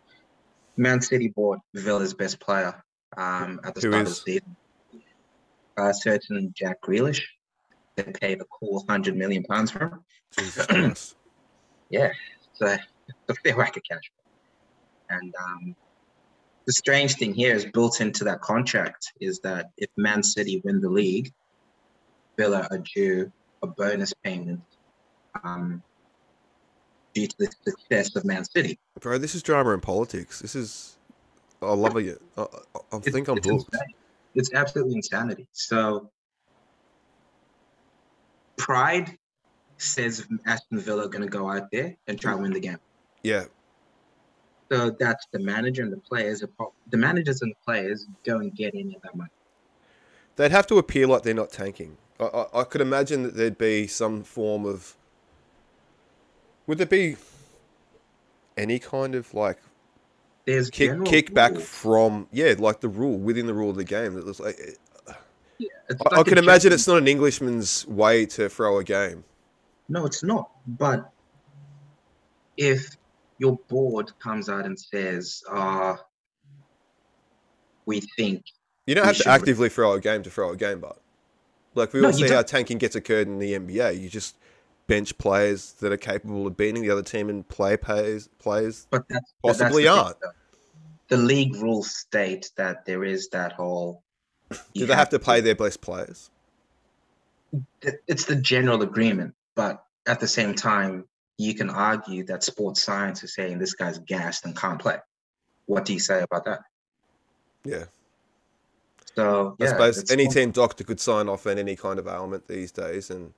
S4: Man City bought Villa's best player um, at the Who start is? of the season. Uh, certain Jack Grealish. They paid a cool hundred million pounds for him. Jesus [CLEARS THROAT] yeah, so [LAUGHS] a fair whack of cash. And um, the strange thing here is built into that contract is that if Man City win the league, Villa are due a bonus payment um, due to the success of Man City.
S3: Bro, this is drama and politics. This is, I love it. I, I, think I'm hooked.
S4: It's absolutely insanity. So, pride says Aston Villa are going to go out there and try to win the game.
S3: Yeah.
S4: So that's the manager and the players. The managers and the players don't get any of that money.
S3: They'd have to appear like they're not tanking. I, I, I could imagine that there'd be some form of would there be any kind of like
S4: there's
S3: kick kickback from yeah, like the rule within the rule of the game that was like. Yeah, I, like I can imagine it's not an Englishman's way to throw a game.
S4: No, it's not. But if your board comes out and says, uh, we think.
S3: You don't have to actively throw a game to throw a game, but. Like, we no, all see how tanking gets occurred in the NBA. You just bench players that are capable of beating the other team and play players players
S4: but that's,
S3: possibly
S4: that's
S3: the aren't.
S4: The league rules state that there is that whole.
S3: Do they have, have to play their best players?
S4: It's the general agreement, but at the same time, you can argue that sports science is saying this guy's gassed and can't play. What do you say about that?
S3: Yeah.
S4: So
S3: I yeah, suppose any team doctor could sign off on any kind of ailment these days, and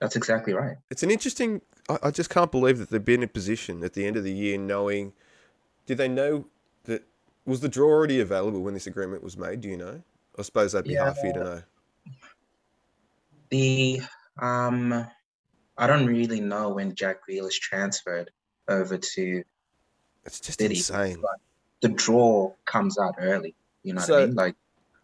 S4: that's exactly right.
S3: It's an interesting. I, I just can't believe that they've been in a position at the end of the year knowing. Did they know that was the draw already available when this agreement was made? Do you know? I suppose that'd be yeah, hard for you to know.
S4: The um, I don't really know when Jack Grealish transferred over to.
S3: It's just City, insane.
S4: The draw comes out early. You know so, what I mean? Like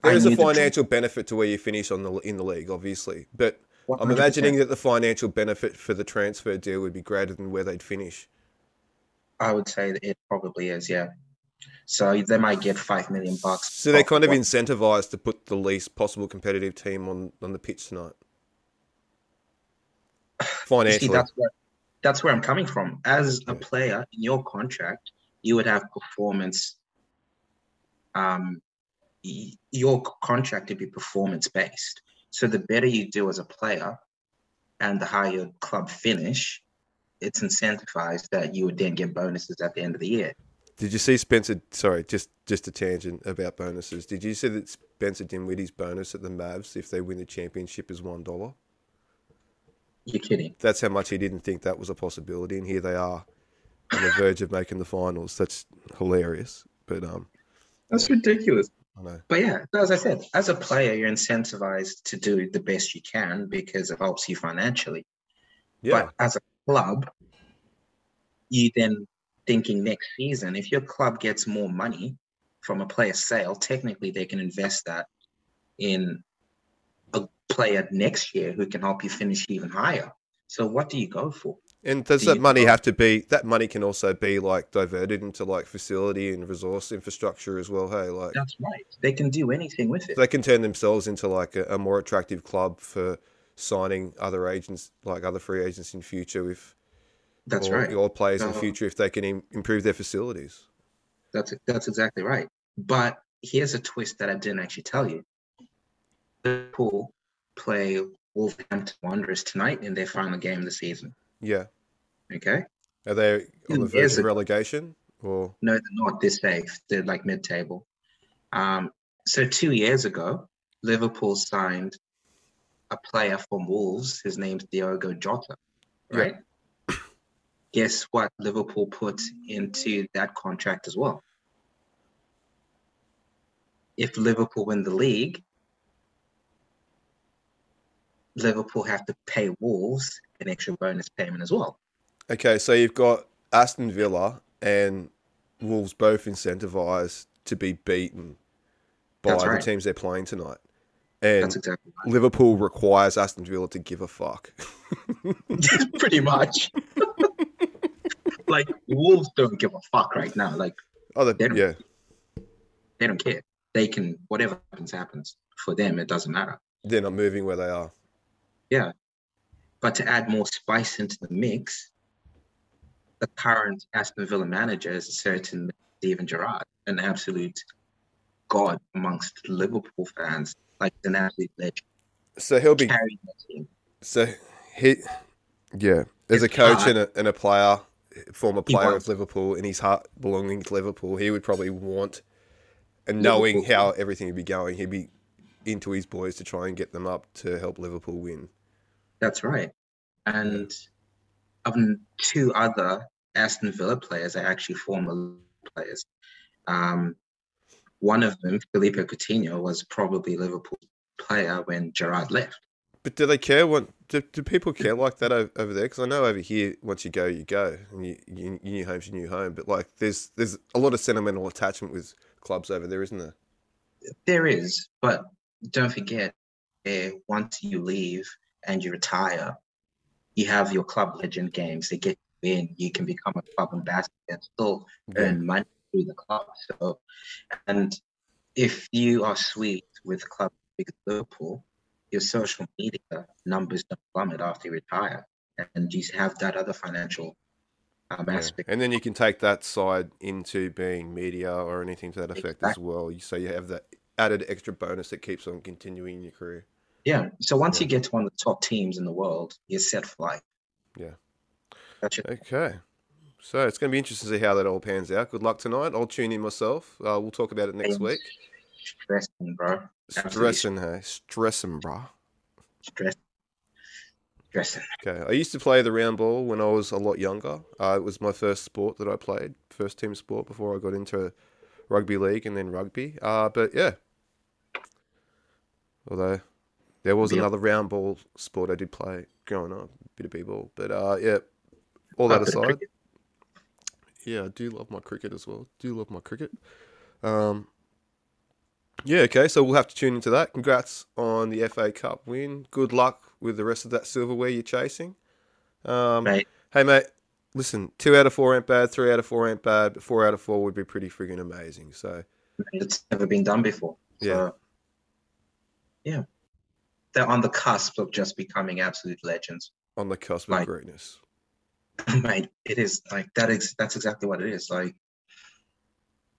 S3: there is a financial benefit to where you finish on the in the league, obviously, but 100%. I'm imagining that the financial benefit for the transfer deal would be greater than where they'd finish.
S4: I would say that it probably is, yeah. So they might get five million bucks.
S3: So they're oh, kind of incentivized to put the least possible competitive team on, on the pitch tonight. Financially,
S4: see, that's where that's where I'm coming from. As a player in your contract, you would have performance. Um, your contract to be performance based. So the better you do as a player and the higher your club finish, it's incentivized that you would then get bonuses at the end of the year.
S3: Did you see Spencer? Sorry, just just a tangent about bonuses. Did you see that Spencer Dinwiddie's bonus at the Mavs if they win the championship is one dollar?
S4: You're kidding.
S3: That's how much he didn't think that was a possibility, and here they are on the verge of making the finals. That's hilarious. But um,
S4: that's ridiculous.
S3: I know.
S4: But yeah, as I said, as a player, you're incentivized to do the best you can because it helps you financially.
S3: Yeah.
S4: But as a club, you then thinking next season, if your club gets more money from a player sale, technically they can invest that in a player next year who can help you finish even higher. So what do you go for?
S3: And does
S4: Do
S3: that money
S4: go-
S3: have to be? That money can also be like diverted into like facility and resource infrastructure as well. Hey, like
S4: That's right. They can do anything with it.
S3: they can turn themselves into like a, a more attractive club for signing other agents, like other free agents in future, if
S4: That's
S3: or,
S4: right.
S3: or players in
S4: Uh,
S3: future if they can Im- improve their facilities.
S4: That's that's exactly right. But here's a twist that I didn't actually tell you. Liverpool play Wolverhampton Wanderers tonight in their final game of the season.
S3: Yeah,
S4: Okay.
S3: are they on the verge of relegation or?
S4: No, they're not this safe. They're like mid-table. Um, so two years ago, Liverpool signed a player from Wolves. His name's Diogo Jota.
S3: Yeah.
S4: Right. [COUGHS] Guess what? Liverpool put into that contract as well. If Liverpool win the league, Liverpool have to pay Wolves an extra bonus payment as well.
S3: Okay, so you've got Aston Villa and Wolves both incentivized to be beaten by
S4: That's
S3: the teams they're playing tonight, and
S4: That's exactly right.
S3: Liverpool requires Aston Villa to give a fuck. [LAUGHS] [LAUGHS]
S4: pretty much. [LAUGHS] like Wolves don't give a fuck right now. Like
S3: oh, the,
S4: They don't-
S3: yeah,
S4: they don't care. They can whatever happens happens. For them, it doesn't matter.
S3: they're not moving where they are.
S4: But to add more spice into the mix, the current Aston Villa manager is a certain Steven Gerrard, an absolute god amongst Liverpool fans. Like an absolute legend.
S3: So he'll be
S4: Carried that team.
S3: so he, yeah, as a coach and a, and a player, former player of Liverpool, and his heart belonging to Liverpool, he would probably want, and knowing
S4: Liverpool.
S3: how everything would be going, he'd be into his boys to try and get them up to help Liverpool win.
S4: That's right. And um, two other Aston Villa players are actually former players. Um, one of them, Philippe Coutinho, was probably Liverpool player when Gerrard left.
S3: But do they care? What do, do people care like that o- over there? Because I know over here, once you go, you go, and you, you, your new home's your new home. But like, there's there's a lot of sentimental attachment with clubs over there, isn't there?
S4: There is, but don't forget, eh, once you leave and you retire, you have your club legend games. They get you in. You can become a club ambassador and still earn money through the club. So, and if you are sweet with club big Liverpool, your social media numbers don't plummet after you retire, and you have that other financial um,
S3: Yeah.
S4: aspect.
S3: And then you can take that side into being media or anything to that effect as well. So you have that added extra bonus that keeps on continuing your career.
S4: Yeah. So once
S3: Yeah.
S4: you get to one of the top teams in the world, you're set for life.
S3: Yeah.
S4: Your
S3: Okay. So it's going to be interesting to see how that all pans out. Good luck tonight. I'll tune in myself. Uh, we'll talk about it next week.
S4: stressing, bro.
S3: Stressing, hey, stressing, brah.
S4: Stress. Stressing.
S3: Okay. I used to play the round ball when I was a lot younger. Uh, it was my first sport that I played, first team sport before I got into rugby league and then rugby. Uh, but yeah. Although there was another round ball sport I did play growing up, a bit of b-ball. But uh, yeah, all that aside, yeah, I do love my cricket as well. Do love my cricket. Um, yeah, okay, so we'll have to tune into that. Congrats on the FA Cup win. Good luck with the rest of that silverware you're chasing. Um. Hey, mate, listen, two out of four ain't bad, three out of four ain't bad, but four out of four would be pretty friggin' amazing. So,
S4: It's never been done before. So,
S3: Yeah.
S4: Yeah. They're on the cusp of just becoming absolute legends.
S3: on the cusp of greatness. [LAUGHS]
S4: Mate, it is like that is that's exactly what it is. Like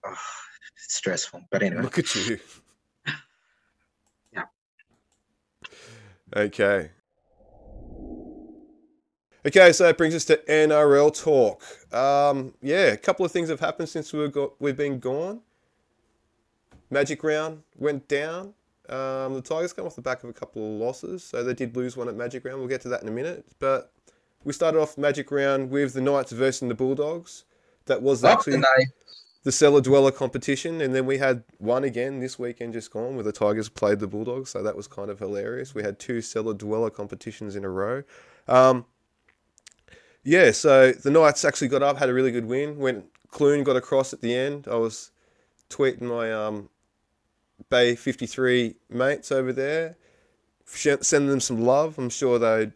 S4: oh, it's stressful. But anyway.
S3: Look at you. [LAUGHS]
S4: Yeah.
S3: Okay. Okay, so it brings us to NRL talk. Um, yeah, a couple of things have happened since we've got we've been gone. Magic round went down. Um, the Tigers come off the back of a couple of losses, so they did lose one at Magic round. We'll get to that in a minute. But we started off Magic round with the Knights versus the Bulldogs. That was actually the cellar dweller competition, and then we had one again this weekend just gone where the Tigers played the Bulldogs, so that was kind of hilarious. We had two cellar dweller competitions in a row. Um, yeah, so the Knights actually got up, had a really good win. When Clune got across at the end, I was tweeting my um, Bay 53 mates over there, sending them some love. I'm sure they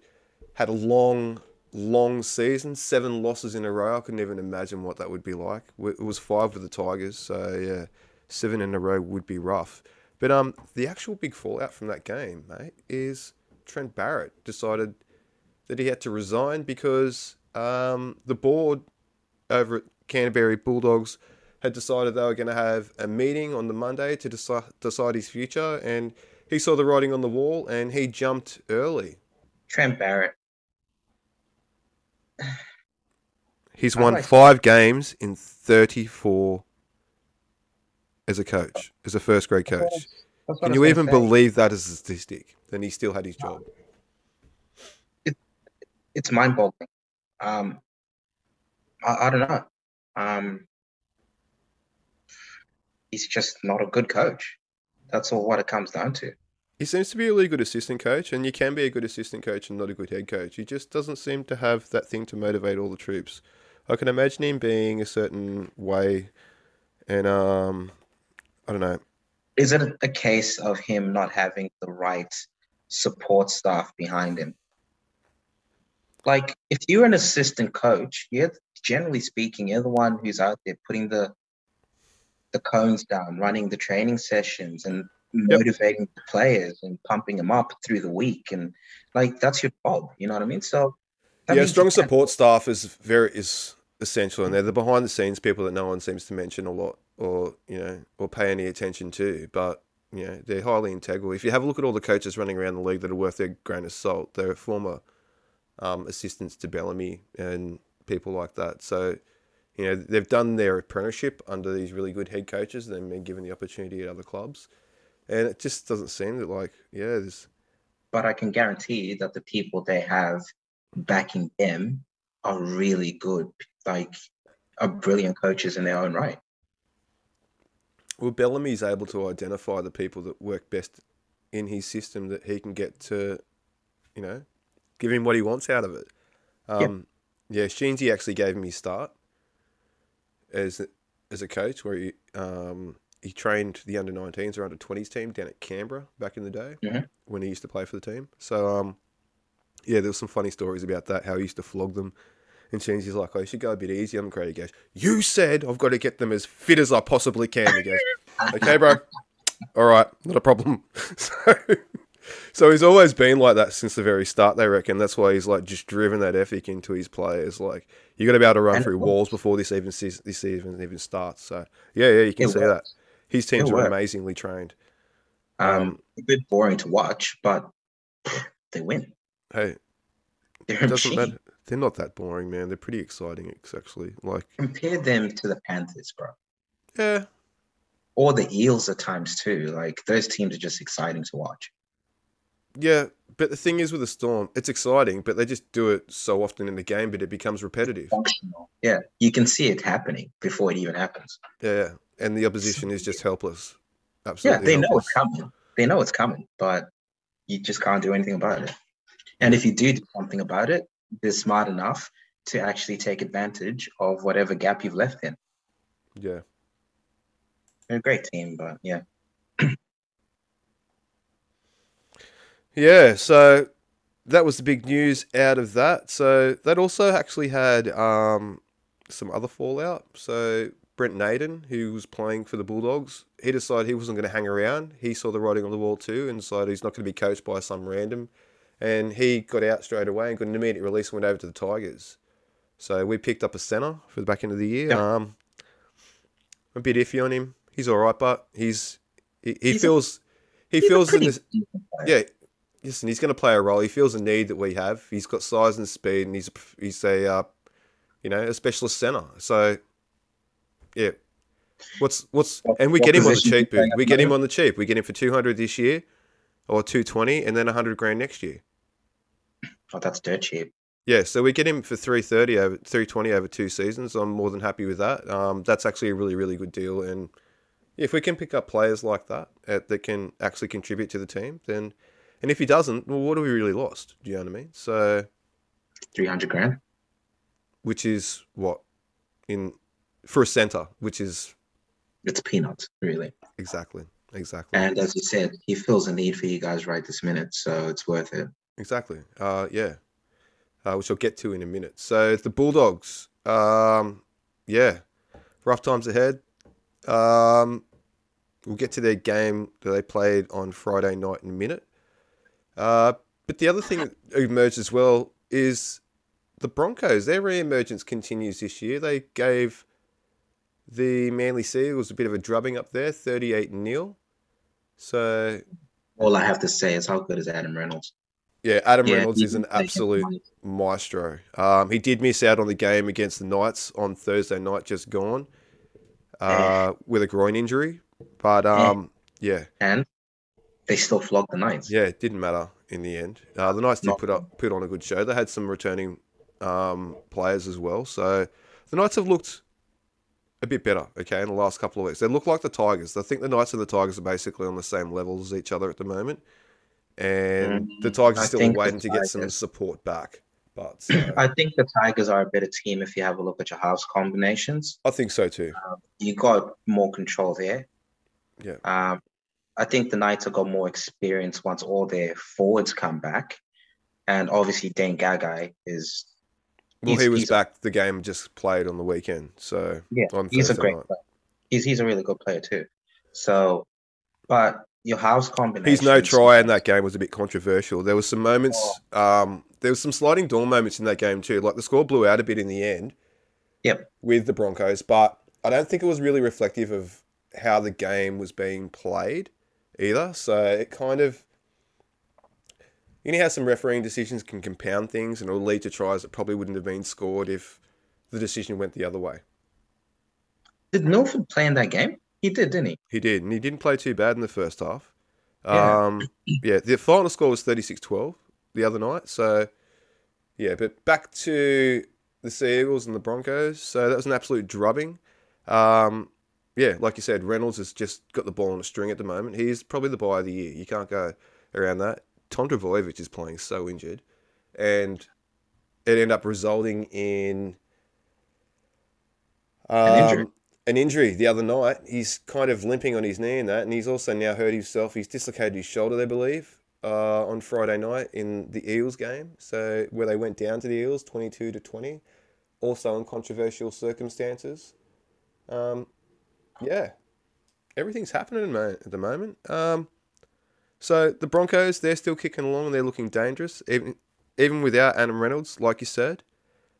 S3: had a long, long season, seven losses in a row. I couldn't even imagine what that would be like. It was five with the Tigers, so yeah, seven in a row would be rough. But um, the actual big fallout from that game, mate, is Trent Barrett decided that he had to resign because um, the board over at Canterbury Bulldogs had decided they were going to have a meeting on the Monday to decide, decide his future, and he saw the writing on the wall and he jumped early.
S4: Trent Barrett. [SIGHS]
S3: He's won five games in 34 as a coach, as a first grade coach. Can you even say. believe that as a statistic? Then he still had his job.
S4: It, it's mind boggling. Um, I, I don't know. Um, he's just not a good coach. That's all what it comes down to.
S3: He seems to be a really good assistant coach, and you can be a good assistant coach and not a good head coach. He just doesn't seem to have that thing to motivate all the troops. I can imagine him being a certain way, and um, I don't know.
S4: Is it a case of him not having the right support staff behind him? like if you're an assistant coach, you're generally speaking, you're the one who's out there putting the the cones down, running the training sessions and motivating yep. the players and pumping them up through the week. And like that's your job, you know what I mean? So
S3: Yeah, strong support staff is very is essential and they're the behind the scenes people that no one seems to mention a lot or, you know, or pay any attention to. But you know, they're highly integral. If you have a look at all the coaches running around the league that are worth their grain of salt, they're former um, assistants to Bellamy and people like that. So, you know, they've done their apprenticeship under these really good head coaches and then been given the opportunity at other clubs. And it just doesn't seem that like, yeah, there's.
S4: But I can guarantee that the people they have backing them are really good, like, are brilliant coaches in their own right.
S3: Well, Bellamy's able to identify the people that work best in his system that he can get to, you know, give him what he wants out of it. Um, yep. Yeah, Sheensy actually gave him his start as as a coach, where he um, he trained the under 19s or under 20s team down at Canberra back in the day when he used to play for the team. So um, yeah, there was some funny stories about that, how he used to flog them. And Sheensy's like, oh, you should go a bit easy on them. He goes, you said I've got to get them as fit as I possibly can. He goes, [LAUGHS] okay, bro. All right, not a problem. [LAUGHS] so so he's always been like that since the very start. They reckon that's why he's like just driven that ethic into his players. Like you got to be able to run and through walls before this even this season even starts. So yeah, yeah, you can see works. that. His teams are amazingly trained.
S4: Um, um, a bit boring to watch, but [SNIFFS] they win.
S3: Hey,
S4: they're doesn't matter.
S3: They're not that boring, man. They're pretty exciting, actually. Like
S4: compare them to the Panthers, bro.
S3: Yeah.
S4: Or the Eels at times too. Like those teams are just exciting to watch.
S3: Yeah, but the thing is with the Storm, it's exciting, but they just do it so often in the game, but it becomes repetitive.
S4: Functional. Yeah, you can see it happening before it even happens.
S3: Yeah, and the opposition is just helpless. Absolutely.
S4: Yeah, they
S3: helpless.
S4: know it's coming. They know it's coming, but you just can't do anything about it. And if you do do something about it, they're smart enough to actually take advantage of whatever gap you've left in.
S3: Yeah.
S4: They're a great team, but yeah.
S3: Yeah, so that was the big news out of that. So that also actually had um, some other fallout. So Brent Naden, who was playing for the Bulldogs, he decided he wasn't going to hang around. He saw the writing on the wall too, and decided he's not going to be coached by some random. And he got out straight away and got an immediate release and went over to the Tigers. So we picked up a centre for the back end of the year. Yeah. Um, a bit iffy on him. He's all right, but he's he, he he's feels a, he feels in this. Yeah, listen, he's going to play a role. He feels a need that we have. He's got size and speed, and he's he's a uh, you know a specialist center. So yeah, what's what's and we
S4: What
S3: get him on the
S4: position is he
S3: cheap. We get him on the cheap. We get him for two hundred this year, or two twenty, and then hundred grand next year.
S4: Oh, that's dirt cheap.
S3: Yeah, so we get him for three thirty over three twenty over two seasons. I'm more than happy with that. Um, that's actually a really really good deal, and if we can pick up players like that uh, that can actually contribute to the team, then and if he doesn't, well, what have we really lost? Do you know what I mean? So,
S4: Three hundred grand.
S3: which is what in for a center, which is
S4: It's peanuts, really.
S3: exactly exactly
S4: And as you said, he feels a need for you guys right this minute, so it's worth it.
S3: exactly. Uh, yeah, uh, which I'll get to in a minute. So the Bulldogs, um, yeah, rough times ahead. Um, we'll get to their game that they played on Friday night in a minute. Uh, but the other thing that emerged as well is the Broncos. Their re-emergence continues this year. They gave the Manly Seagulls a bit of a drubbing up there, thirty-eight nil. So
S4: All I have to say is how good is Adam Reynolds?
S3: yeah, Adam
S4: Yeah,
S3: Reynolds is an absolute maestro. Um, he did miss out on the game against the Knights on Thursday night, just gone, uh, with a groin injury. But um, yeah,
S4: And they still flogged the Knights.
S3: yeah, it didn't matter in the end. Uh, the Knights did
S4: Not-
S3: put up put on a good show. They had some returning um, players as well. So the Knights have looked a bit better, okay, in the last couple of weeks. They look like the Tigers. I think the Knights and the Tigers are basically on the same level as each other at the moment. And the Tigers
S4: I
S3: are still waiting to get some support back. But uh, [CLEARS THROAT]
S4: I think the Tigers are a better team if you have a look at your house combinations.
S3: I think so too.
S4: You got more control there.
S3: Yeah.
S4: Um, I think the Knights have got more experience once all their forwards come back. And obviously, Dane Gagai is
S3: Well, he was back. The game just played on the weekend, so
S4: Yeah, he's a great
S3: night.
S4: player. He's he's a really good player too. So, but your house combination.
S3: He's no try in that game was a bit controversial. There was some moments. Um, there was some sliding door moments in that game too. Like the score blew out a bit in the end.
S4: Yep.
S3: With the Broncos, but I don't think it was really reflective of how the game was being played either. So it kind of. You know how some refereeing decisions can compound things and it'll lead to tries that probably wouldn't have been scored if the decision went the other way.
S4: Did Milford play in that game? He did, didn't he?
S3: He did, and he didn't play too bad in the first half.
S4: Yeah.
S3: Um, yeah, the final score was 36-12 the other night. So, yeah, but back to the Sea Eagles and the Broncos. So that was an absolute drubbing. Um, yeah, like you said, Reynolds has just got the ball on a string at the moment. He's probably the buy of the year. You can't go around that. Tom Trbojevic is playing so injured, and it ended up resulting in
S4: An injury.
S3: um, an injury the other night. He's kind of limping on his knee and that, and he's also now hurt himself. He's dislocated his shoulder, they believe, uh, on Friday night in the Eels game. So where they went down to the Eels, twenty-two to twenty, also in controversial circumstances. Um, yeah, everything's happening at the moment. Um, so the Broncos, they're still kicking along and they're looking dangerous, even even without Adam Reynolds, like you said.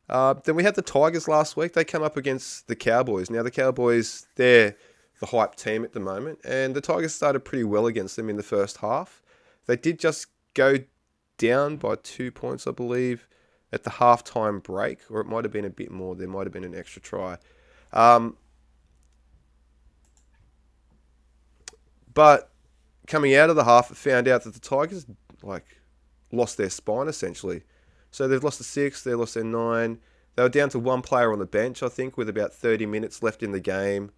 S3: Uh, then we had the Tigers last week. They come up against the Cowboys. Now the Cowboys, they're the hype team at the moment, and the Tigers started pretty well against them in the first half. They did just go down by two points, I believe, at the halftime break, or it might have been a bit more. There might have been an extra try. Um, but coming out of the half, it found out that the Tigers like lost their spine essentially. So they've lost a six, they lost their nine. They were down to one player on the bench, I think, with about 30 minutes left in the game.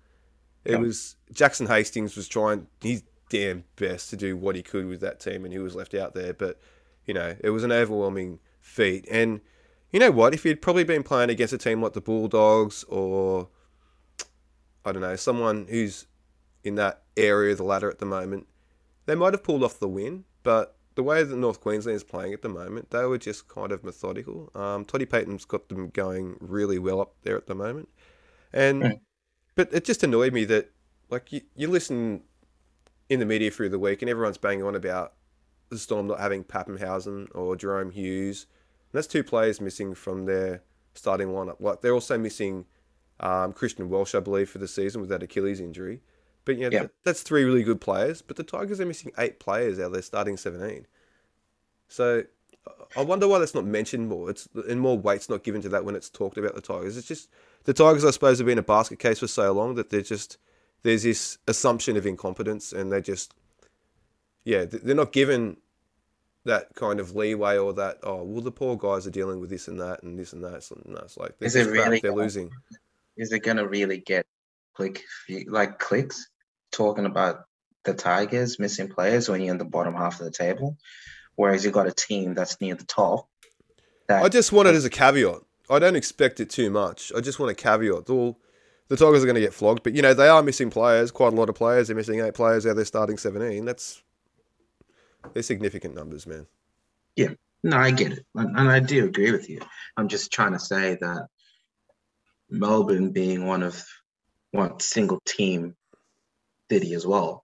S3: It
S4: Yeah.
S3: was Jackson Hastings was trying his damn best to do what he could with that team, and he was left out there. But you know, it was an overwhelming feat. And you know what? If he'd probably been playing against a team like the Bulldogs or I don't know, someone who's in that area of the ladder at the moment, they might have pulled off the win. But the way that North Queensland is playing at the moment, they were just kind of methodical. Um, Toddy Payten's got them going really well up there at the moment, and
S4: Mm.
S3: but it just annoyed me that like you, you listen in the media through the week and everyone's banging on about the Storm not having Papenhuyzen or Jahrome Hughes. And that's two players missing from their starting lineup. Like they're also missing um, Christian Welch, I believe, for the season with that Achilles injury. But
S4: Yeah.
S3: that, that's three really good players. But the Tigers are missing eight players out of their starting seventeen. So I wonder why that's not mentioned more. It's and more weight's not given to that when it's talked about the Tigers. It's just the Tigers, I suppose, have been a basket case for so long that they're just there's this assumption of incompetence, and they're just yeah, they're not given that kind of leeway or that oh well the poor guys are dealing with this and that and this and that. So, no, it's like
S4: is it really
S3: they're losing. [LAUGHS]
S4: Is it gonna really get click like clicks talking about the Tigers missing players when you're in the bottom half of the table, whereas you've got a team that's near the top.
S3: I just want it as a caveat. I don't expect it too much. I just want a caveat. All the Tigers are going to get flogged, but you know they are missing players. Quite a lot of players. They're missing eight players out their starting seventeen. That's they're significant numbers, man.
S4: Yeah, no, I get it, and, and I do agree with you. I'm just trying to say that Melbourne being one of one single team city as well,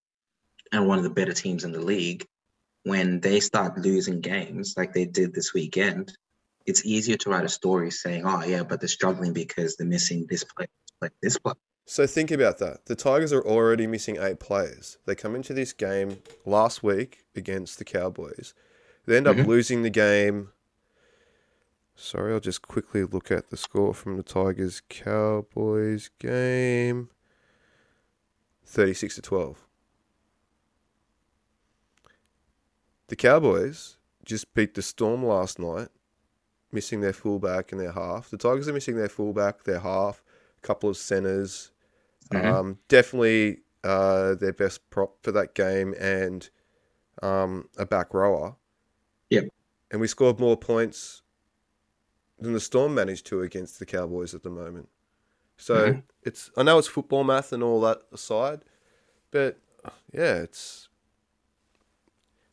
S4: and one of the better teams in the league, when they start losing games like they did this weekend, it's easier to write a story saying, "Oh yeah, but they're struggling because they're missing this player, like this player."
S3: So think about that. The Tigers are already missing eight players. They come into this game last week against the Cowboys. They end up mm-hmm. losing the game. Sorry, I'll just quickly look at the score from the Tigers Cowboys game. 36 to 12. The Cowboys just beat the Storm last night, missing their fullback and their half. The Tigers are missing their fullback, their half, a couple of centers, Mm-hmm. Um, definitely uh, their best prop for that game and um, a back rower.
S4: Yep.
S3: And we scored more points than the Storm managed to against the Cowboys at the moment. So mm-hmm. it's I know it's football math and all that aside, but yeah, it's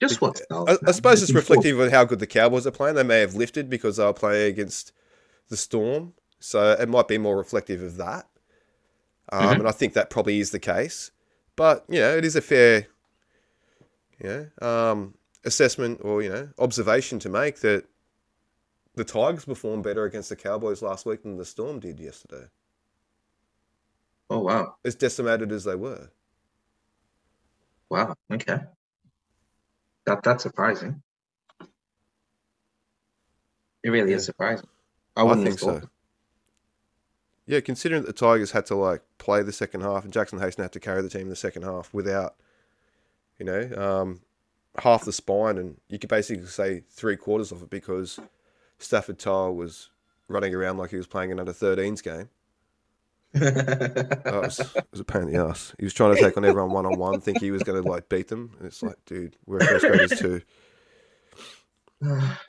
S4: just what
S3: I, I, suppose it's reflective of how good the Cowboys are playing. They may have lifted because they were playing against the Storm, so it might be more reflective of that. Um, mm-hmm. And I think that probably is the case. But, you know, it is a fair you know, um, assessment or, you know, observation to make that the Tigers performed better against the Cowboys last week than the Storm did yesterday.
S4: Oh, wow.
S3: As decimated as they were.
S4: Wow. Okay. That That's surprising. It really yeah. is surprising.
S3: I, I think so. Yeah, considering that the Tigers had to like play the second half and Jackson Haston had to carry the team in the second half without, you know, um, half the spine, and you could basically say three quarters of it because Stafford Tile was running around like he was playing an under 13s game. Oh, it, was, it, was, a pain in the ass. He was trying to take on everyone one on one, think he was going to like beat them, and it's like, dude, we're first graders too. [SIGHS]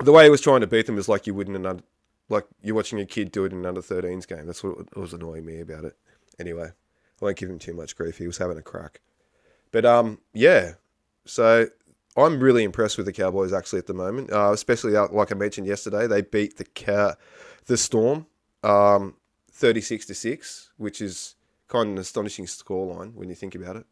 S3: The way he was trying to beat them is like you wouldn't an like you're watching a kid do it in an under 13s game. That's what was annoying me about it. Anyway, I won't give him too much grief. He was having a crack. But um, yeah. So I'm really impressed with the Cowboys actually at the moment, uh, especially uh, like I mentioned yesterday. They beat the cow, the Storm, um, 36 to six, which is kind of an astonishing scoreline when you think about it.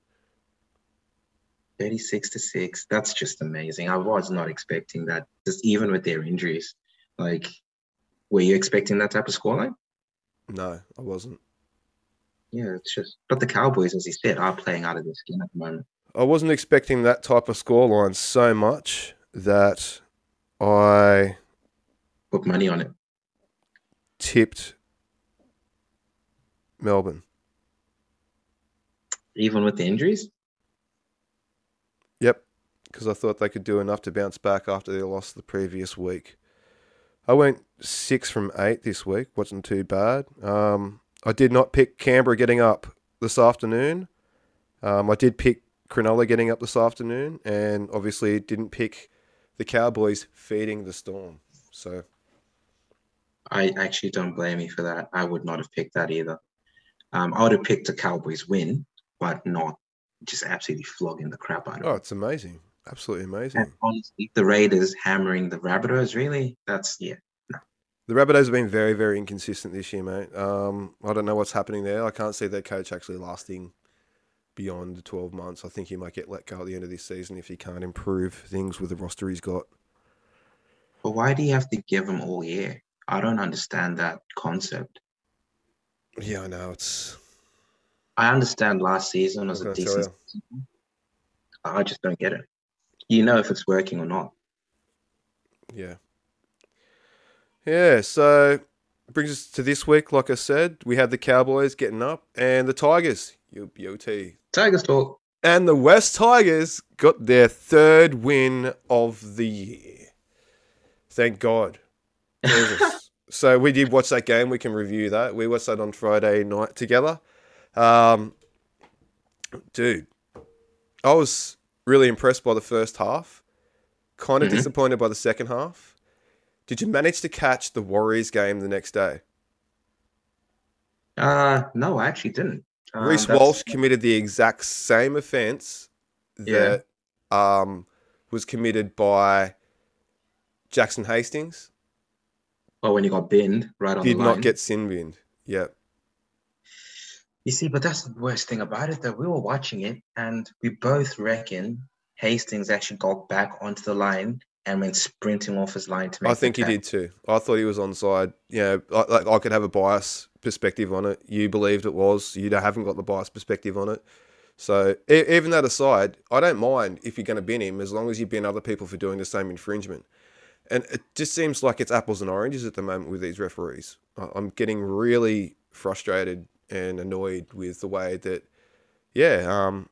S4: 36 to 6 that's just amazing i was not expecting that just even with their injuries like were you expecting that type of scoreline?
S3: No, I wasn't.
S4: Yeah, it's just. But the Cowboys, as you said, are playing out of their skin at the moment.
S3: I wasn't expecting that type of scoreline so much that I
S4: put money on it.
S3: Tipped Melbourne.
S4: Even with the injuries?
S3: Yep, because I thought they could do enough to bounce back after they lost the previous week. I went six from eight this week. wasn't too bad. Um, I did not pick Canberra getting up this afternoon. Um, I did pick Cronulla getting up this afternoon, and obviously didn't pick the Cowboys feeding the Storm. So,
S4: I actually don't blame you for that. I would not have picked that either. Um, I would have picked a Cowboys win, but not just absolutely flogging the crap out of.
S3: Oh, it's amazing. Absolutely amazing. And
S4: honestly, the Raiders hammering the Rabbitohs, really? That's, yeah, no.
S3: The Rabbitohs have been very, very inconsistent this year, mate. Um, I don't know what's happening there. I can't see their coach actually lasting beyond the 12 months. I think he might get let go at the end of this season if he can't improve things with the roster he's got.
S4: But why do you have to give him all year? I don't understand that concept.
S3: Yeah, I know. It's.
S4: I understand last season was a decent. I just don't get it you know if it's working or not.
S3: Yeah. Yeah, so brings us to this week. Like I said, we had the Cowboys getting up and the Tigers. UBOT.
S4: Tigers talk.
S3: And the West Tigers got their third win of the year. Thank God. [LAUGHS] So we did watch that game. We can review that. We watched that on Friday night together. Um, dude, I was really impressed by the first half. Kind of
S4: Mhm.
S3: disappointed by the second half. Did you manage to catch the Warriors game the next day?
S4: Uh, no, I actually didn't. Uh, Reece
S3: Walsh committed the exact same offence
S4: Yeah.
S3: that um, was committed by Jackson Hastings.
S4: Oh, when he got binned right on
S3: Did
S4: the line.
S3: Did not get sin binned. Yeah.
S4: You see, but that's the worst thing about it. That we were watching it, and we both reckon Hastings actually got back onto the line and went sprinting off his line to make.
S3: I think he did too. I thought he was onside. Yeah, I, like I could have a bias perspective on it. You believed it was. You haven't got the bias perspective on it. So e- even that aside, I don't mind if you're going to bin him as long as you bin other people for doing the same infringement. And it just seems like it's apples and oranges at the moment with these referees. I'm getting really frustrated and annoyed with the way that, yeah, um,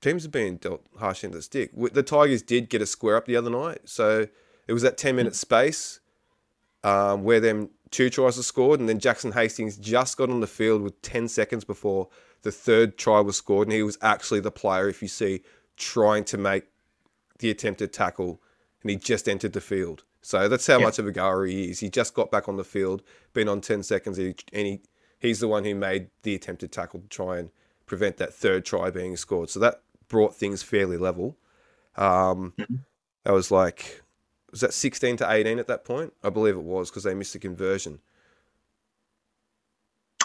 S3: teams are being dealt harsh end of the stick. The Tigers did get a square up the other night, so it was that 10 minute space um, where them two tries were scored, and then Jackson Hastings just got on the field with 10 seconds before the third try was scored, and he was actually the player, if you see, trying to make the attempted tackle, and he just entered the field. So that's how
S4: Yeah.
S3: much of a goer he is. He just got back on the field, been on 10 seconds, he, and he, he's the one who made the attempted tackle to try and prevent that third try being scored. So that brought things fairly level. Um,
S4: Mhm.
S3: That was like, was that 16 to 18 at that point? I believe it was because they missed the conversion.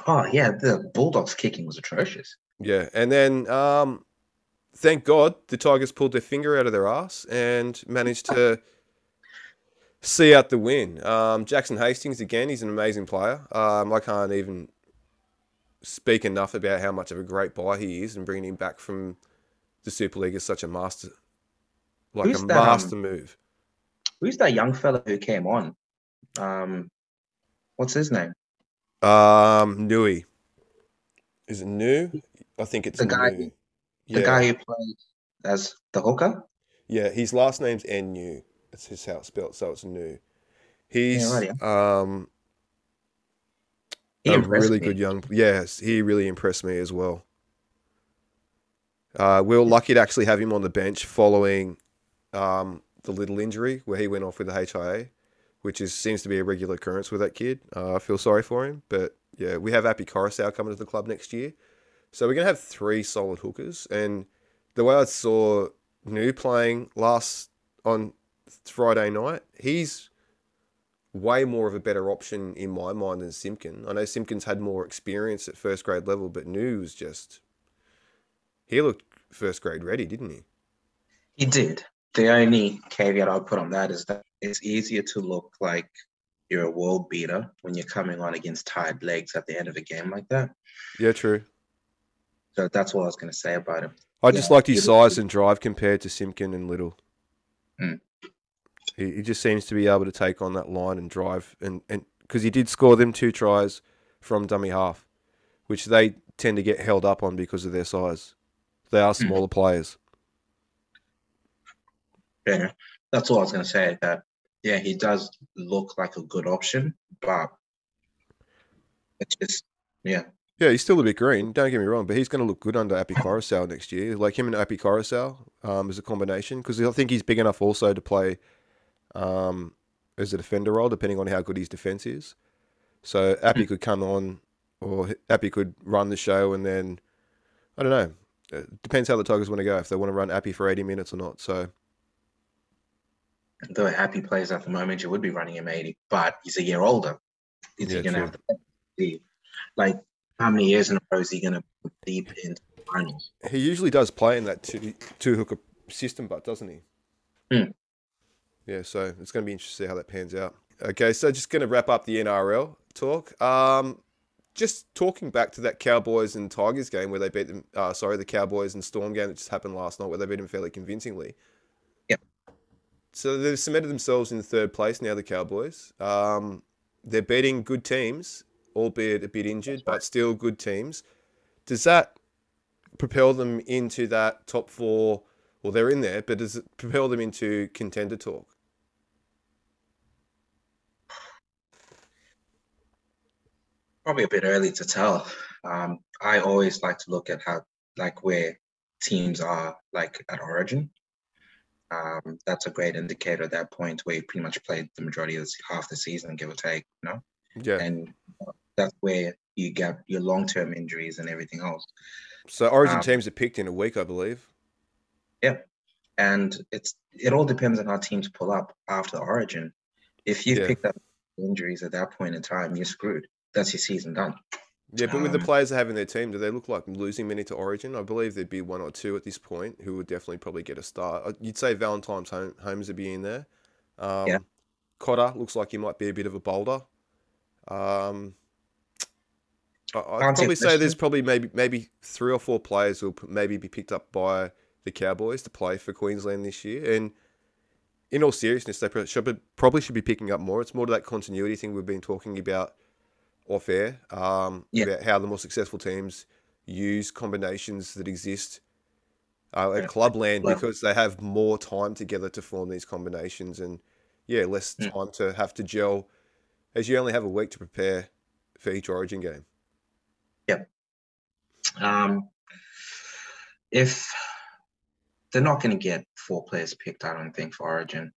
S4: Oh yeah, the Bulldogs kicking was atrocious.
S3: Yeah, and then um, thank God the Tigers pulled their finger out of their ass and managed to see out the win. Um, Jackson Hastings again, he's an amazing player. Um, I can't even speak enough about how much of a great buy he is, and bringing him back from the Super League is such a master, like
S4: Who's
S3: a
S4: that, um,
S3: master move.
S4: Who's that young fella who came on? Um, what's his name?
S3: Um, Nui. Is it New? I think it's
S4: The guy-
S3: New.
S4: The guy who played as the hooker.
S3: Yeah, his last name's Nu. It's his how it's spelled, so it's New. He's
S4: right,
S3: um
S4: He
S3: a really
S4: me.
S3: good young. Yes, he really impressed me as well. Uh, we were lucky to actually have him on the bench following um, the little injury where he went off with the HIA, which is seems to be a regular occurrence with that kid. Uh, I feel sorry for him, but yeah, we have Api Koroisau coming to the club next year, so we're gonna have three solid hookers. And the way I saw New playing last on Friday night, he's way more of a better option in my mind than Simpkin. I know Simpkins had more experience at first grade level, but New was just he looked first grade ready, didn't he?
S4: He did. The only caveat I'll put on that is that it's easier to look like you're a world beater when you're coming on against tired legs at the end of a game like that.
S3: Yeah, true.
S4: So that's what I was going to say about him.
S3: I just
S4: Yeah.
S3: liked his size and drive compared to Simpkin and Liddle.
S4: Mm.
S3: He, he just seems to be able to take on that line and drive, and and because he did score them two tries from dummy half, which they tend to get held up on because of their size. They are
S4: Mm.
S3: smaller players.
S4: Yeah, that's all I was going to say. That yeah, he does look like a good option, but it's just yeah,
S3: Yeah, he's still a bit green. Don't get me wrong, but he's going to look good under Api Koroisau next year. Like him and Api Koroisau um, as a combination, because I think he's big enough also to play um, as a defender role, depending on how good his defense is. So Api could come on, or Api could run the show, and then I don't know. It depends how the Tigers want to go. If they want to run Api for eighty minutes or not. So
S4: the happy plays at the moment, you would be running him 80, but he's a year older. Is
S3: Yeah,
S4: he going to have deep? Like, how many years in a row is he going to put deep into the finals?
S3: he usually does play in that two two hooker system, but doesn't he?
S4: Hmm.
S3: Yeah, so it's going to be interesting to see how that pans out. Okay, so just going to wrap up the NRL talk. Um, just talking back to that Cowboys and Tigers game where they beat them. Uh, sorry, the Cowboys and Storm game that just happened last night, where they beat them fairly convincingly.
S4: Yep.
S3: so they've cemented themselves in third place now. The Cowboys. Um, they're beating good teams, albeit a bit injured, but still good teams. Does that propel them into that top four? Well, they're in there, but does it propel them into contender talk?
S4: Probably a bit early to tell. Um, I always like to look at how, like, where teams are, like, at origin. Um, that's a great indicator at that point where you pretty much played the majority of the, half the season, give or take, you know?
S3: Yeah.
S4: And that's where you get your long term injuries and everything else.
S3: So Origin
S4: Um,
S3: teams are picked in a week, I believe.
S4: Yeah. And it's it all depends on how teams pull up after Origin. If you've
S3: Yeah.
S4: picked up injuries at that point in time, you're screwed. That's your season done.
S3: Yeah, but with the
S4: Um,
S3: players they have in their team, do they look like losing many to Origin? I believe there'd be one or two at this point who would definitely probably get a start. Uh, You'd say Valentine's Holmes would be in there. Um,
S4: Yeah.
S3: Cotter looks like he might be a bit of a boulder. Um, I'd probably say there's probably maybe maybe three or four players who'll maybe be picked up by the Cowboys to play for Queensland this year. And in all seriousness, they should probably should be picking up more. It's more to that continuity thing we've been talking about off air um,
S4: Yeah.
S3: about how the more successful teams use combinations that exist uh, at
S4: Yeah.
S3: clubland
S4: Well-
S3: because they have more time together to form these combinations and yeah, less
S4: Mm.
S3: time to have to gel as you only have a week to prepare for each Origin game.
S4: Um, if they're not going to get four players picked, I don't think for Origin.